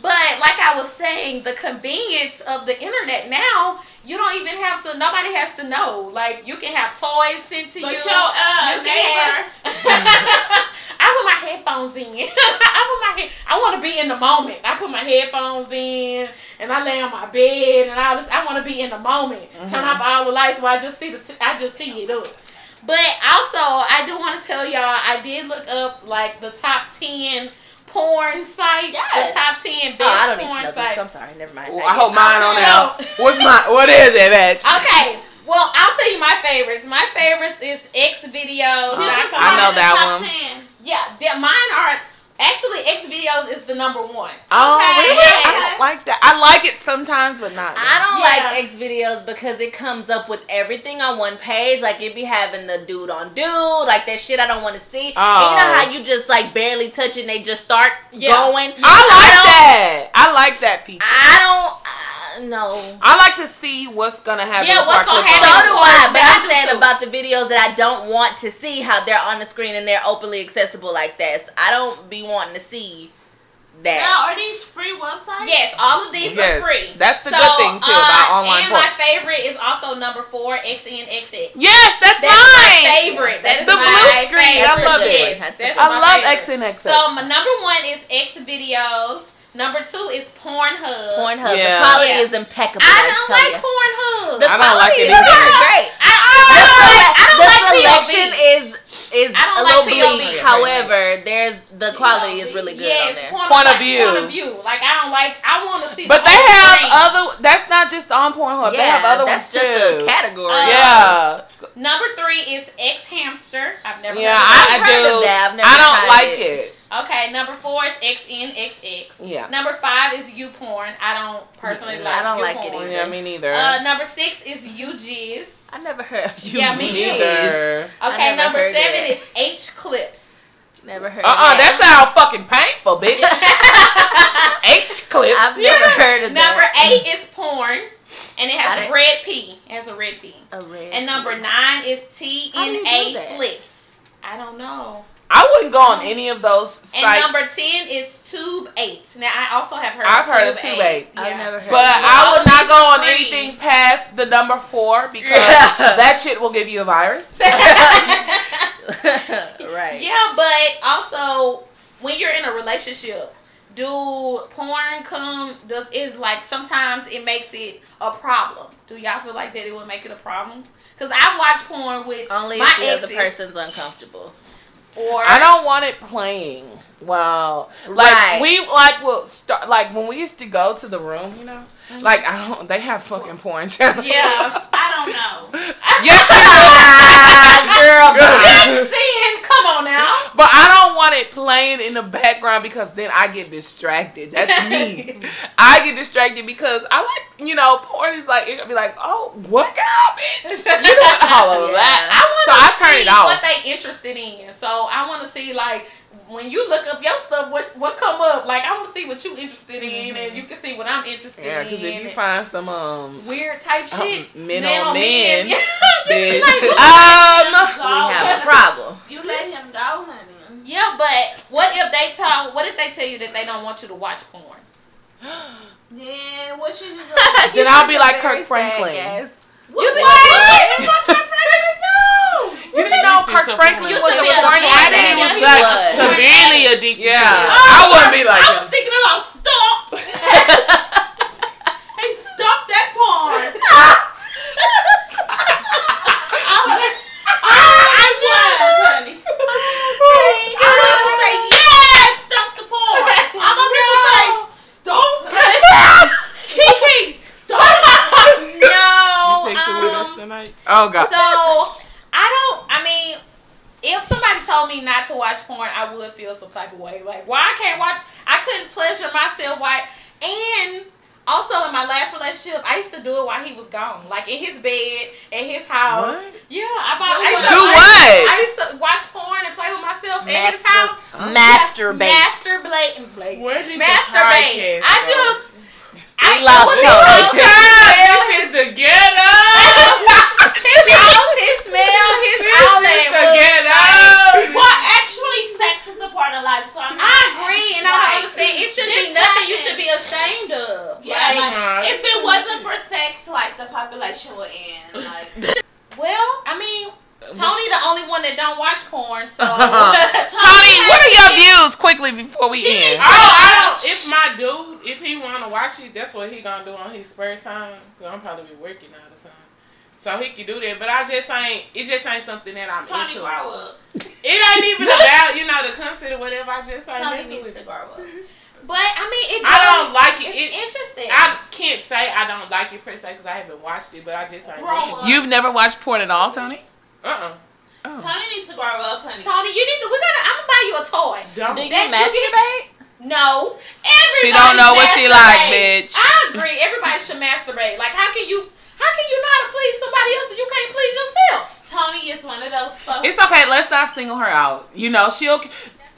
But like I was saying, the convenience of the internet now, you don't even have to. Nobody has to know. Like you can have toys sent to But you. your uh, You neighbor, have- (laughs) I put my headphones in. (laughs) I put my head. I want to be in the moment. I put my headphones in and I lay on my bed and all this. I want to be in the moment. Turn off all the lights while I just see the. T- I just see it up. But also, I do want to tell y'all, I did look up like the top ten porn sites. Yes. The top ten best Oh, I don't need to porn know sites. this. I'm sorry. Never mind. Well, I hope mine on No. there. (laughs) What's my? What is it, bitch? Okay. Well, I'll tell you my favorites. My favorites is X videos. Uh, I know one of the that one. 10. Yeah, they- mine are actually X videos is the number one. Oh, Okay, really? I don't like that. I like it sometimes, but not. I don't Yeah. like X videos because it comes up with everything on one page. Like it be having the dude on dude, like that shit I don't want to see. And you know Oh. how you just like barely touch it and they just start Yeah. going. I like don't- that. I like that feature. I don't. Uh, no. I like to see what's gonna happen. Yeah, what's gonna click So on happen. it. do I, but but I I'm saying too. about the videos that I don't want to see how they're on the screen and they're openly accessible like that. So I don't be wanting to see that. Now, are these free websites? Yes, all of these Yes, are free. that's the So, good thing, too, uh, about online And porn. my favorite is also number four, XNXX. Yes, that's, That's mine. my favorite. That is The my blue screen, I love it. Yes, That's that's a- I my love favorite. X and X. So my number one is X videos. Number two is Pornhub. Pornhub, Yeah. the quality Yeah. is impeccable. I I, don't tell like ya. Pornhub. The I don't like quality it is either. really great. I, I, I don't the like selection POV. is is I don't a like little POV. bleak. However, there's the quality is really good yes, on there. Point, Point of like, view. Point of view. Like I don't like. I want to see. But the they have screen. other. That's not just on Pornhub. they have other that's ones just too. a category. Uh, yeah, Number three is X Hamster. I've never. yeah. heard I, of I heard do. of that. I've never I don't like it. it. That. Okay. Number four is XNXX. Yeah. Number five is YouPorn. I don't personally Yeah, like. I don't U like it either. Yeah, me neither. Uh, number six is UGiz. I never heard of you. Yeah, me neither. Okay, number seven that. is H clips. Never heard. Uh of uh that. that sounds fucking painful, (laughs) bitch. H clips. I've never heard of that. Number eight is porn, and it has a red P. It has a red P. A red And number pea. nine is How do you TNA? Flicks. I don't know. I wouldn't go on any of those sites. And number ten is Tube Eight. Now I also have heard. I've of heard of Tube Tube Eight. I've never heard. but of I all would not go on free. anything past the number four because Yeah. that shit will give you a virus. (laughs) (laughs) right. Yeah, but also when you're in a relationship, do porn come? Does it like sometimes it makes it a problem? Do y'all feel like that it would make it a problem? Because I've watched porn with Only my if the exes, other person's uncomfortable. Or I don't want it playing. Wow. Like Right. we like will start like when we used to go to the room, you know. Mm-hmm. Like I don't they have fucking porn channels. Yeah, I don't know. yes she do. (laughs) girl. Seeing. Come on now. But I don't want it playing in the background because then I get distracted. That's me. (laughs) I get distracted because I like, you know, porn is like, it could be like, oh, what girl, bitch? (laughs) You know, all of Yeah. that. I want so I turn see it off. what they interested in. So I want to see like when you look up your stuff, what what come up? Like I want to see what you interested in, and you can see what I'm interested yeah, in. Yeah, because if you find some, um, weird type um, shit, men man on men, (laughs) you bitch. like, um, We have a problem. You let him go, honey. Yeah, but what if they tell? What if they tell you that they don't want you to watch porn? (gasps) Then what should you do? (laughs) then I'll be like Kirk Franklin. What? You be what? like, What? What Kirk Franklin do? You didn't know Kirk Franklin was a be a recording porn addict? addict. He was Yeah, like was. severely addicted. Yeah, Oh, I wouldn't be like I was thinking about stop. (laughs) hey, stop that porn. (laughs) I was, I was, honey. I'm going to say, yes, stop the porn. I'm going to say, stop. Kiki, stop. No. You take some with us tonight? Oh god. So I don't. I mean, if somebody told me not to watch porn, I would feel some type of way. Like, why I can't watch? I couldn't pleasure myself. Why? And also in my last relationship, I used to do it while he was gone, like in his bed, at his house. What? Yeah, I bought. I used Do to, what? I, I used to watch porn and play with myself at his Master, house. masturbate. Masturbate. Blake. Where did the Masturbate. podcast I just. I We lost it was his smell, This is the ghetto. (laughs) his house, his smell, his outlet. the was- ghetto. Well, actually, sex is a part of life, so I'm not. I agree, and I don't Right. understand. It should be This nothing you should be ashamed of. Yeah, Like, like, if it wasn't for sex, like the population would end. Like, (laughs) well, I mean, Tony the only one that that don't watch porn, so (laughs) Tony, what are your views quickly before we She end? Oh, I don't. If my dude, if he wanna watch it, that's what he gonna do on his spare time. Cause I'm probably be working all the time, so he can do that. But I just ain't. It just ain't something that I'm Tony, into. grow up. It ain't even (laughs) about you know the concept or whatever. I just ain't Tony messing needs with to it. grow up. (laughs) But I mean, it. I don't like it. It's It- interesting. I can't say I don't like it per se because I haven't watched it, but I just ain't. Grow up. You've never watched porn at all, Tony? Uh uh Tony needs to grow up, honey. Tony, you need to. We're gonna. I'm gonna buy you a toy. Don't. Do you That- you masturbate? No. Everybody. She don't know what she like, bitch. I agree. Everybody should masturbate. Like, how can you? How can you know how to please somebody else if you can't please yourself? Tony is one of those folks. It's okay. Let's not single her out. You know, she'll.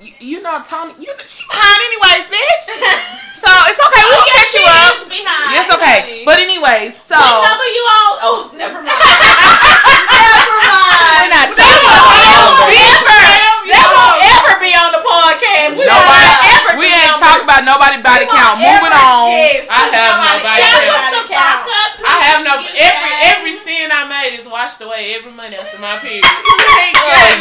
You, you know, Tony. You know, she behind anyways, bitch. (laughs) so it's okay. We'll yes, catch she you up. is behind. It's okay. honey. But anyways, so what number you on? Oh, never mind. (laughs) never mind. We're not talking about won't numbers. ever. That won't ever be on the podcast. We nobody. ever We ain't talking about nobody body count. Moving on. Yes, I have nobody ever count. body count. I have no every guys. every sin I made is washed away every month after my (laughs) period. Oh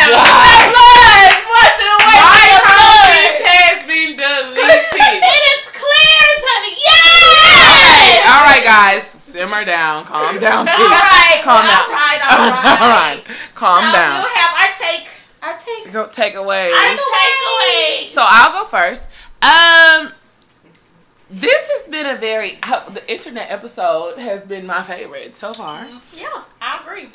blood, wash it away. My with your blood. conscience has been deleted. It is clear, Tony. Yay! All right, guys, simmer down. Calm down. all right, please. right, Calm all down. right, all right. (laughs) all right. Calm so down. We'll have our take. Our take. Go take away. I take away. So I'll go first. Um, this has been a very uh, the internet episode has been my favorite so far, Yeah, I agree. (laughs)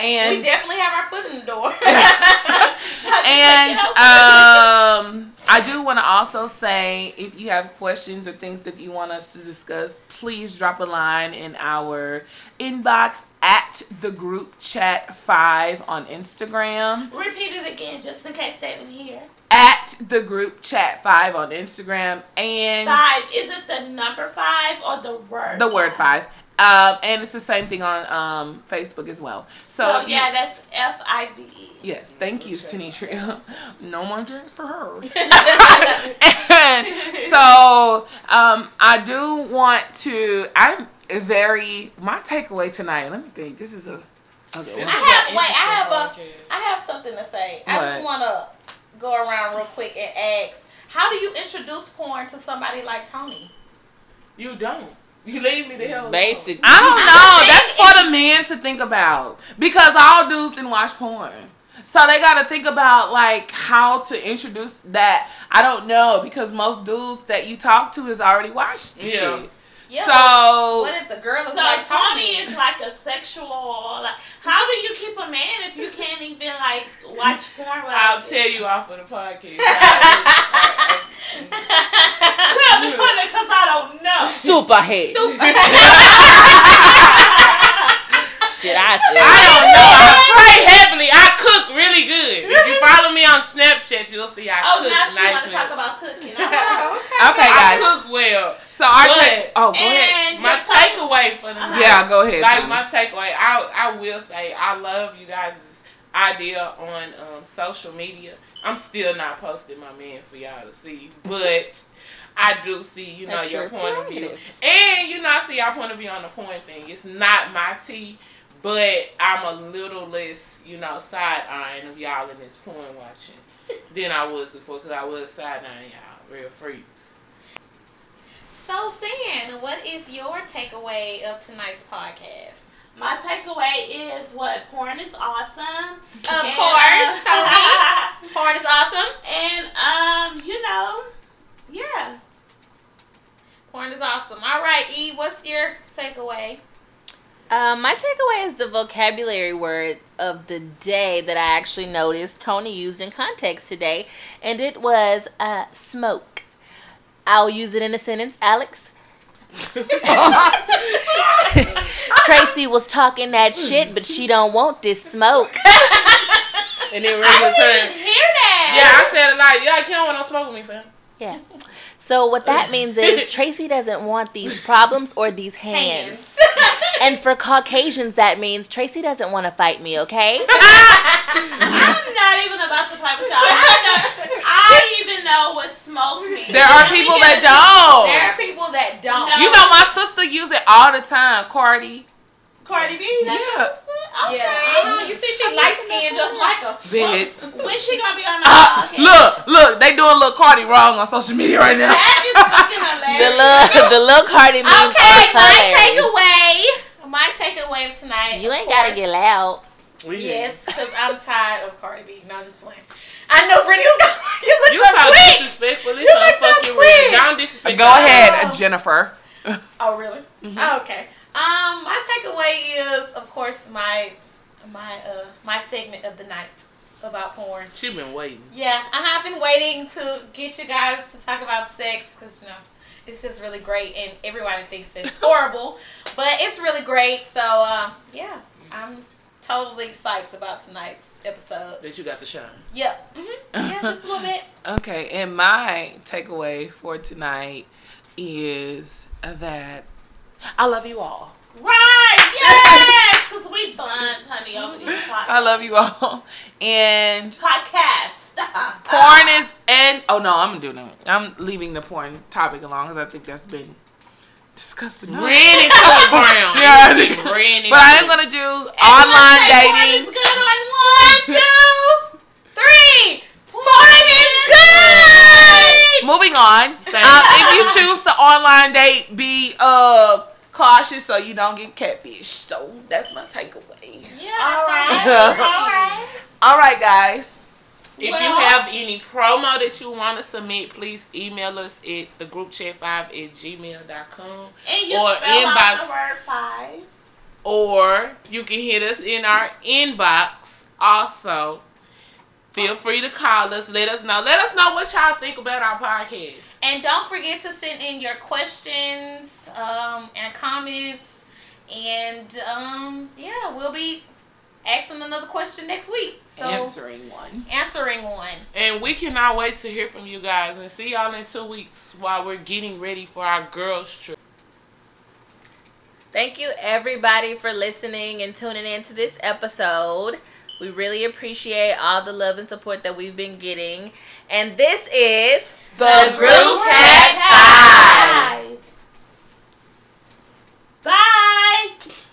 and we definitely have our foot in the door. (laughs) (laughs) and um, I do want to also say if you have questions or things that you want us to discuss, please drop a line in our inbox at the group chat five on Instagram. Repeat it again, just in case they didn't hear. At the group chat five on Instagram and Five. Is it the number five or the word? the word five. Um, and it's the same thing on um, Facebook as well. So, So if you- yeah, that's F I V E. yes, thank you, Sinitria. (laughs) No more drinks for her. and (laughs) (laughs) so um, I do want to. I'm very my takeaway tonight. Let me think. This is a. Okay, I have wait. I have a. I have something to say. I just want to go around real quick and ask: How do you introduce porn to somebody like Tony? You don't. You leave me the hell alone. Basically. I don't know. That's for the men to think about because all dudes didn't watch porn. So they got to think about like how to introduce that. I don't know because most dudes that you talk to has already watched the Yeah. shit. Yeah. So what if the girl is So like Tony is like a sexual. Like, how do you keep a man if you can't even like watch porn? I'll Without tell you off of the podcast. (laughs) Tell me because I don't know. Super head. (laughs) Shit, I I don't know. I pray heavily. I cook really good. If you follow me on Snapchat, you'll see I Oh, cook now she want nice to talk about cooking. (laughs) All okay, I guys. cook well. So I but, take. Oh, go ahead. My your takeaway for the night. Yeah, go ahead. Like my takeaway, I I will say I love you guys' idea on um, social media. I'm still not posting my man for y'all to see, but I do see you know That's your your point of view, and you know I see your point of view on the porn thing. It's not my tea, but I'm a little less you know side eyeing of y'all in this porn watching than I was before because I was side eyeing y'all real freaks. So, Sam, what is your takeaway of tonight's podcast? My takeaway is what porn is awesome. Of And, course, (laughs) Tony. Porn is awesome. and um, you know, yeah. Porn is awesome. All right, E, what's your takeaway? Um, my takeaway is the vocabulary word of the day that I actually noticed Tony used in context today, and it was uh, smoke. I'll use it in a sentence, Alex. (laughs) Tracy was talking that shit, but she don't want this smoke. And then I Ray didn't returned. even hear that. Yeah, I said it like, yeah, you don't want no smoke with me, fam. Yeah. So what that means is (laughs) Tracy doesn't want these problems or these hands. (laughs) And for Caucasians, that means Tracy doesn't want to fight me, okay? (laughs) I'm not even about to play with y'all. I, know, I even know what smoke means. There are people that don't. There are people that don't. No. You know, my sister use it all the time, Cardi. Cardi B, that's Yeah. your sister? Okay. Yeah. Uh-huh. You see, she likes skin just like her. Bitch. When she gonna be on the Uh, podcast? look, look, they doing little Cardi wrong on social media right now. That is fucking (laughs) The little the little Cardi memes Okay, my hilarious. takeaway. My takeaway of tonight. You of ain't gotta get loud. Yes, because I'm (laughs) tired of Cardi B. No, I'm just playing. I know Brittany was going. (laughs) You look You so so quick. disrespectful. This You look so unfucking quick. real. Don't disrespect. Go me. ahead, Jennifer. Oh, really? Oh, okay. Um, my takeaway is, of course, my my uh my segment of the night about porn. She been waiting. Yeah, I have been waiting to get you guys to talk about sex because you know it's just really great, and everybody thinks it's (laughs) horrible, but it's really great. So uh, yeah, I'm totally psyched about tonight's episode. That you got the shine. Yep. hmm Yeah, just a little bit. (laughs) Okay, and my takeaway for tonight is that I love you all. Right, yes, because we bond, honey, over these podcasts. I love you all. And Podcast. (laughs) (laughs) porn is and oh no, I'm doing it. I'm leaving the porn topic alone because I think that's been discussed enough. Ran (laughs) into the ground. Yeah, I think- Ran into But I am gonna do Everyone online say porn dating. is good on One, one. Porn is good. Moving on. Um, if you choose to online date, be uh cautious so you don't get catfish. So that's my takeaway. Yeah, All that's right. all right. All right, guys. If you have any promo that you want to submit, please email us at the group chat 5 at gmail.com. And you Or spell out inbox. the word five. Or you can hit us in our inbox also. Feel free to call us. Let us know. Let us know what y'all think about our podcast. And don't forget to send in your questions um, and comments. And um, yeah, we'll be asking another question next week. So Answering one. answering one. And we cannot wait to hear from you guys and see y'all in two weeks while we're getting ready for our girls trip. Thank you everybody for listening and tuning in to this episode. We really appreciate all the love and support that we've been getting. And this is the, Group Chat 5. Bye.